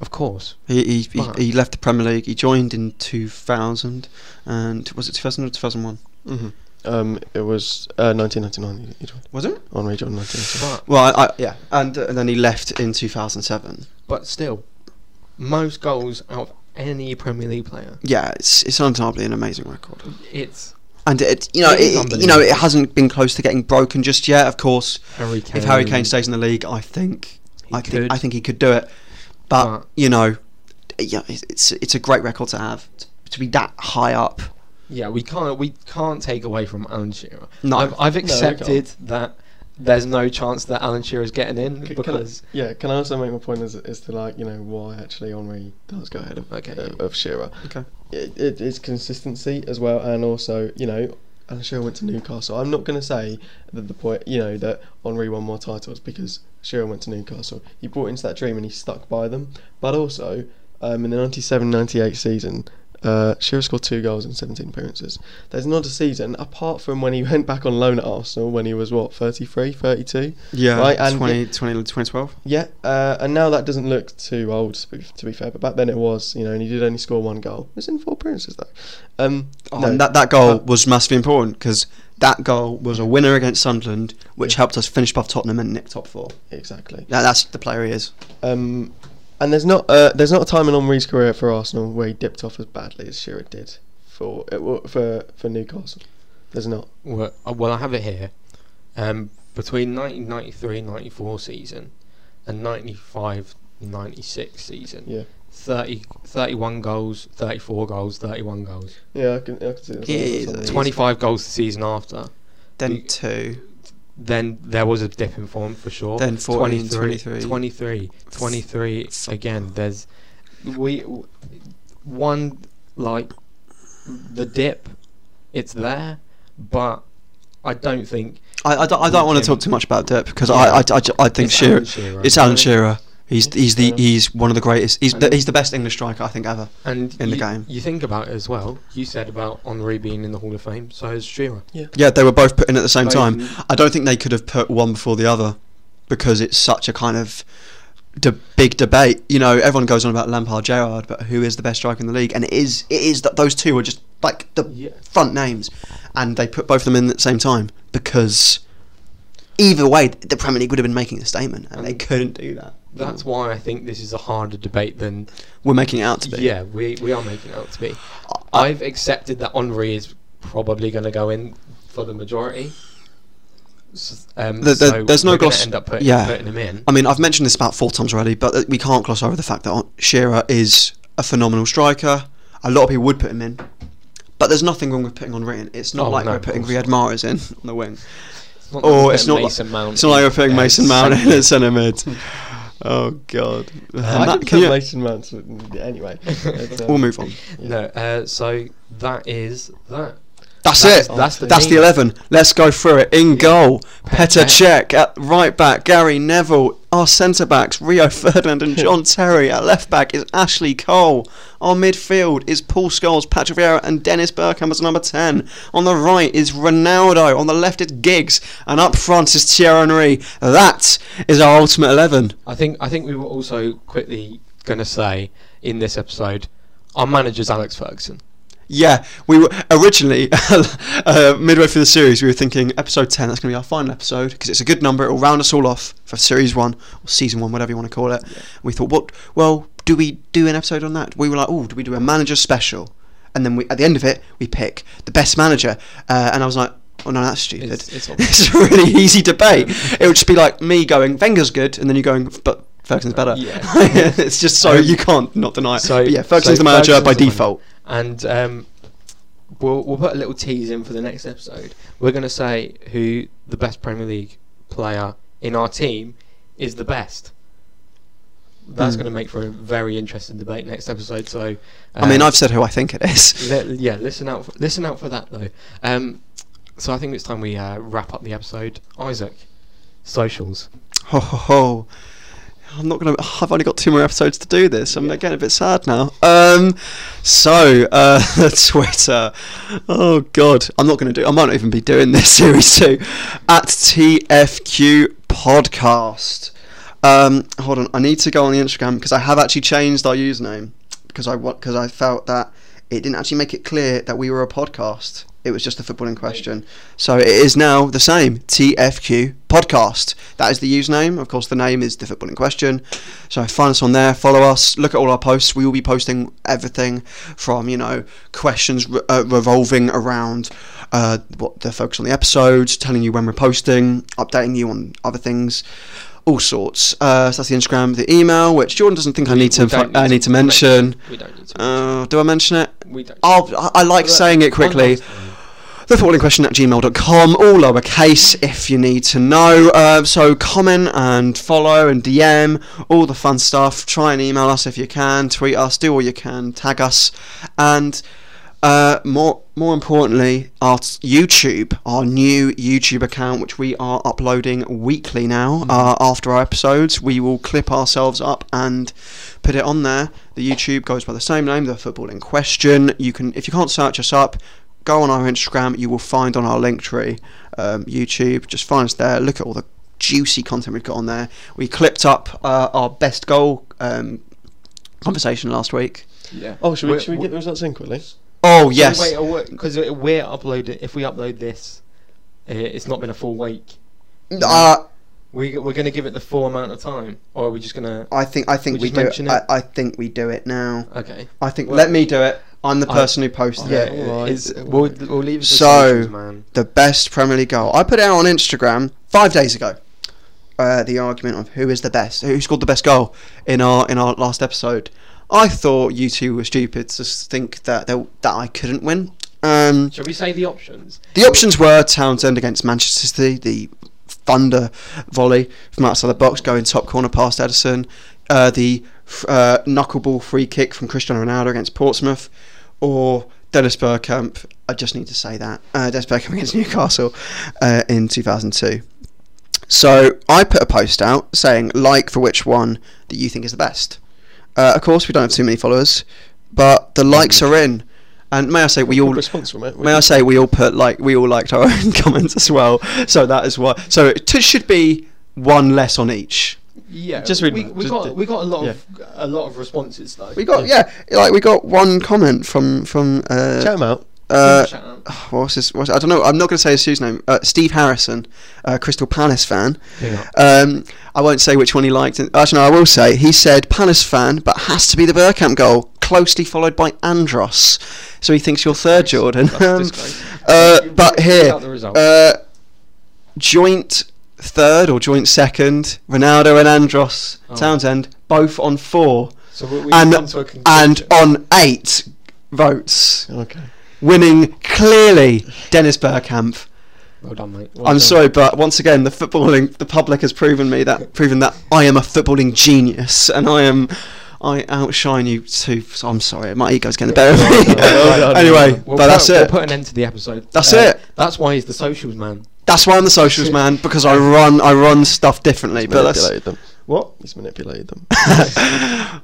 Of course, He he, he, he left the Premier League. He joined in 2000, and was it 2000 or 2001? hmm Um, it was uh, 1999. he joined. Was it? Henry John 1999. but Well, I, I, yeah, and, uh, and then he left in 2007. but still, most goals out of any Premier League player. Yeah, it's it's undeniably an amazing record. It's And it, you know, It is it, you know, it hasn't been close to getting broken just yet. Of course, Harry Kane. if Harry Kane stays in the league, I think, He I could. think, I think he could do it. But But- you know, yeah, it's it's, it's a great record to have to be that high up. Yeah, we can't we can't take away from Alan Shearer. No. I've, I've we can't. accepted that there's no chance that Alan Shearer's getting in C- can I- because yeah, can I also make my point as, as to like you know why actually Henry does go ahead of Okay. uh, of Shearer. Okay. It, it is consistency as well, and also you know, Alan Shearer went to Newcastle. I'm not going to say that the point you know that Henry won more titles because Shearer went to Newcastle. He brought into that dream and he stuck by them. But also, um, in the 97-98 season. Uh, Shearer scored two goals in 17 appearances. There's not a season, apart from when he went back on loan at Arsenal when he was, what, 33, 32? Yeah, Right, and 20, yeah- 20 2012. Yeah, uh, and now that doesn't look too old to be, to be fair, but back then it was, you know, and he did only score one goal. It was in four appearances though. Um, Oh, no, and that that goal but- was massively important because that goal was a winner against Sunderland, which Yeah. helped us finish above Tottenham and nick top four. exactly. Yeah, that's the player he is. Um, and there's not uh, there's not a time in Henry's career for Arsenal where he dipped off as badly as Shearer did for uh, for for Newcastle. There's not. well, uh, well I have it here. Um, between 1993-94 season and 95-96 season, Yeah. 30, 31 goals, 34 goals, 31 goals, Yeah, I can, I can see that. Yeah, That's yeah, on the- 25 goals the season after. Then We- two. Then there was a dip in form for sure. Then 14, 23, 23. 23, 23 again. There's we one like the dip. It's there, but I don't think I, I don't, I don't want to talk too much about Depp because Yeah. I, I, I, I think It's Shearer. Alan Shearer, It's Alan? Shearer. He's he's the um, he's one of the greatest. He's the, he's the best English striker I think ever. and in the game. You think about it as well. You said about Henry being in the Hall of Fame. So is Shearer. Yeah, yeah, they were both put in at the same Both time. I don't think they could have put one before the other because it's such a kind of de- big debate. You know, everyone goes on about Lampard, Gerrard, but who is the best striker in the league? And it is it is that those two are just like the Yeah. front names, and they put both of them in at the same time because either way, the Premier League would have been making a statement, and they couldn't do that. That's why I think this is a harder debate than We're making it out to be. yeah we we are making it out to be. I- I've accepted that Henry is probably going to go in for the majority. Um, The- the- so there's no gloss- End up putting, yeah. putting him in. I mean, I've mentioned this about four times already, but uh, we can't gloss over the fact that Shearer is a phenomenal striker. A lot of people would put him in, but there's nothing wrong with putting on in. It's not Oh, like no, we're putting Riyad Mahrez in on the wing, It's not or like it's not like it's not like we're putting in, Mason Mount in at centre mid. oh God! I And that- can can you- Mason anyway. It's, uh, we'll move on. yeah. No, uh, so that is that. That's, That's- it. that's That's the the, 11. Let's go through it. In goal, Petr Petr. Cech at right back, Gary Neville. Our centre backs, Rio Ferdinand and John Terry. At left back is Ashley Cole. Our midfield is Paul Scholes, Patrick Vieira, and Dennis Bergkamp as number 10. On the right is Ronaldo. On the left is Giggs. And up front is Thierry Henry. That is our ultimate 11. I think I think we were also quickly going to say in this episode, our manager's Alex Ferguson. Yeah, we were originally uh, midway through the series. We were thinking episode ten. That's going to be our final episode because it's a good number. It will round us all off for series one or season one, whatever you want to call it. We thought, what? Well, do we do an episode on that? We were like, oh, do we do a manager special? And then we, at the end of it, we pick the best manager. Uh, and I was like, oh no, that's stupid. It's- It's, it's a really easy debate. It would just be like me going, Wenger's good, and then you going, but. Ferguson's better. Yeah. it's just so Um, you can't not deny it. so- but yeah, Ferguson's so the manager Ferguson's by default. manager. And um, we'll we'll put a little tease in for the next episode. We're going to say who the best Premier League player in our team is the best. That's Hmm. going to make for a very interesting debate next episode. So, I mean, uh, I've said who I think it is. Le- yeah, listen out. For, listen out for that though. Um, so I think it's time we uh, wrap up the episode. Isaac, socials. Ho ho ho. I'm not gonna. I've only got two more episodes to do this. I'm Yeah. getting a bit sad now. Um, so uh, Twitter. Oh God, I'm not gonna do. I might not even be doing this series two. At TFQ Podcast. Um, hold on. I need to go on the Instagram because I have actually changed our username because I because I felt that it didn't actually make it clear that we were a podcast. It was just a footballing question. So it is now the same TFQ podcast. That is the username. Of course, the name is the footballing question. So find us on there, follow us, look at all our posts. We will be posting everything from you know questions re- uh, revolving around uh, what the focus on the episodes, telling you when we're posting, updating you on other things. All sorts. Uh, so that's the Instagram, the email, which Jordan doesn't think I need to. Don't I need to mention. We don't need to. Uh, do I mention it? we don't. I'll, I I like Well, saying it quickly. Last time. The footballing question at gmail.com, all lowercase if you need to know. Uh, so comment and follow and DM, all the fun stuff. Try and email us if you can, tweet us, do all you can, tag us. And uh, more more importantly, our YouTube, our new YouTube account, which we are uploading weekly now uh, after our episodes. We will clip ourselves up and put it on there. The YouTube goes by the same name, the football in question. You can, if you can't search us up, go on our Instagram. You will find on our Linktree, um, YouTube. Just find us there. Look at all the juicy content we've got on there. We clipped up uh, our best goal um, conversation last week. Yeah. Oh, should we, should we get the results in quickly? Oh yes. Because we're uploading. If we upload this, uh, it's not been a full week. Uh, We we're going to give it the full amount of time, or are we just going to? I think I think We we, do. It. mention I. I think we do it now. Okay. I think Well- let me do it. I'm the I- person who posted Yeah. it. alright. It's, we'll we'll leave it So- man. The best Premier League goal. I put it out on Instagram five days ago. Uh, the argument of who is the best, who scored the best goal in our in our last episode. I thought you two were stupid to think that they, that I couldn't win. Um, Shall we say the options? the options were Townsend against Manchester City, the thunder volley from outside the box going top corner past Ederson, uh, the uh, knuckleball free kick from Cristiano Ronaldo against Portsmouth, or Dennis Bergkamp. I just need to say that uh, Dennis Bergkamp against Newcastle uh, in 2002. So I put a post out saying like for which one that you think is the best. Uh, of course, we don't have too many followers, but the likes are in. And may I say, we all response from it. May I say we all put like we all liked our own comments as well, so that is why. So it t- should be one less on each. Yeah. Just read we, we Just got do- we got a lot of a lot of responses though. We got yeah, like we got one comment from from uh, Shout 'em out. uh what's his what's, I don't know. I'm not going to say his name. Uh, Steve Harrison, uh, Crystal Palace fan. Yeah. Um, I won't say which one he liked. Actually, no, I will say he said Palace fan, but has to be the Bergkamp goal, closely followed by Andros. So he thinks you're third, Jordan. Um, uh, but here, out the result. uh, joint third or joint second, Ronaldo and Andros Oh. Townsend, both on four, so and come to a and on eight votes, Okay. winning clearly Dennis Bergkamp. well done, mate. Well I'm done. sorry, but once again, the footballing, the public has proven me that proven that I am a footballing genius, and I am, I outshine you too. So I'm sorry, my ego's getting the better of me. Anyway, We'll but put, that's we'll it. put an end to the episode. That's Uh, it. That's why he's the socials man. That's why I'm the socials man because I run I run stuff differently. He's But that's manipulated them. What? He's manipulated them.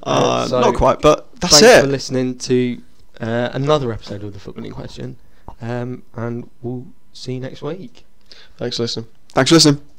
uh, So, not quite. But that's Thanks for listening to uh, another episode of the Footballing Question, um, and we'll see you next week. Thanks for listening. Thanks for listening.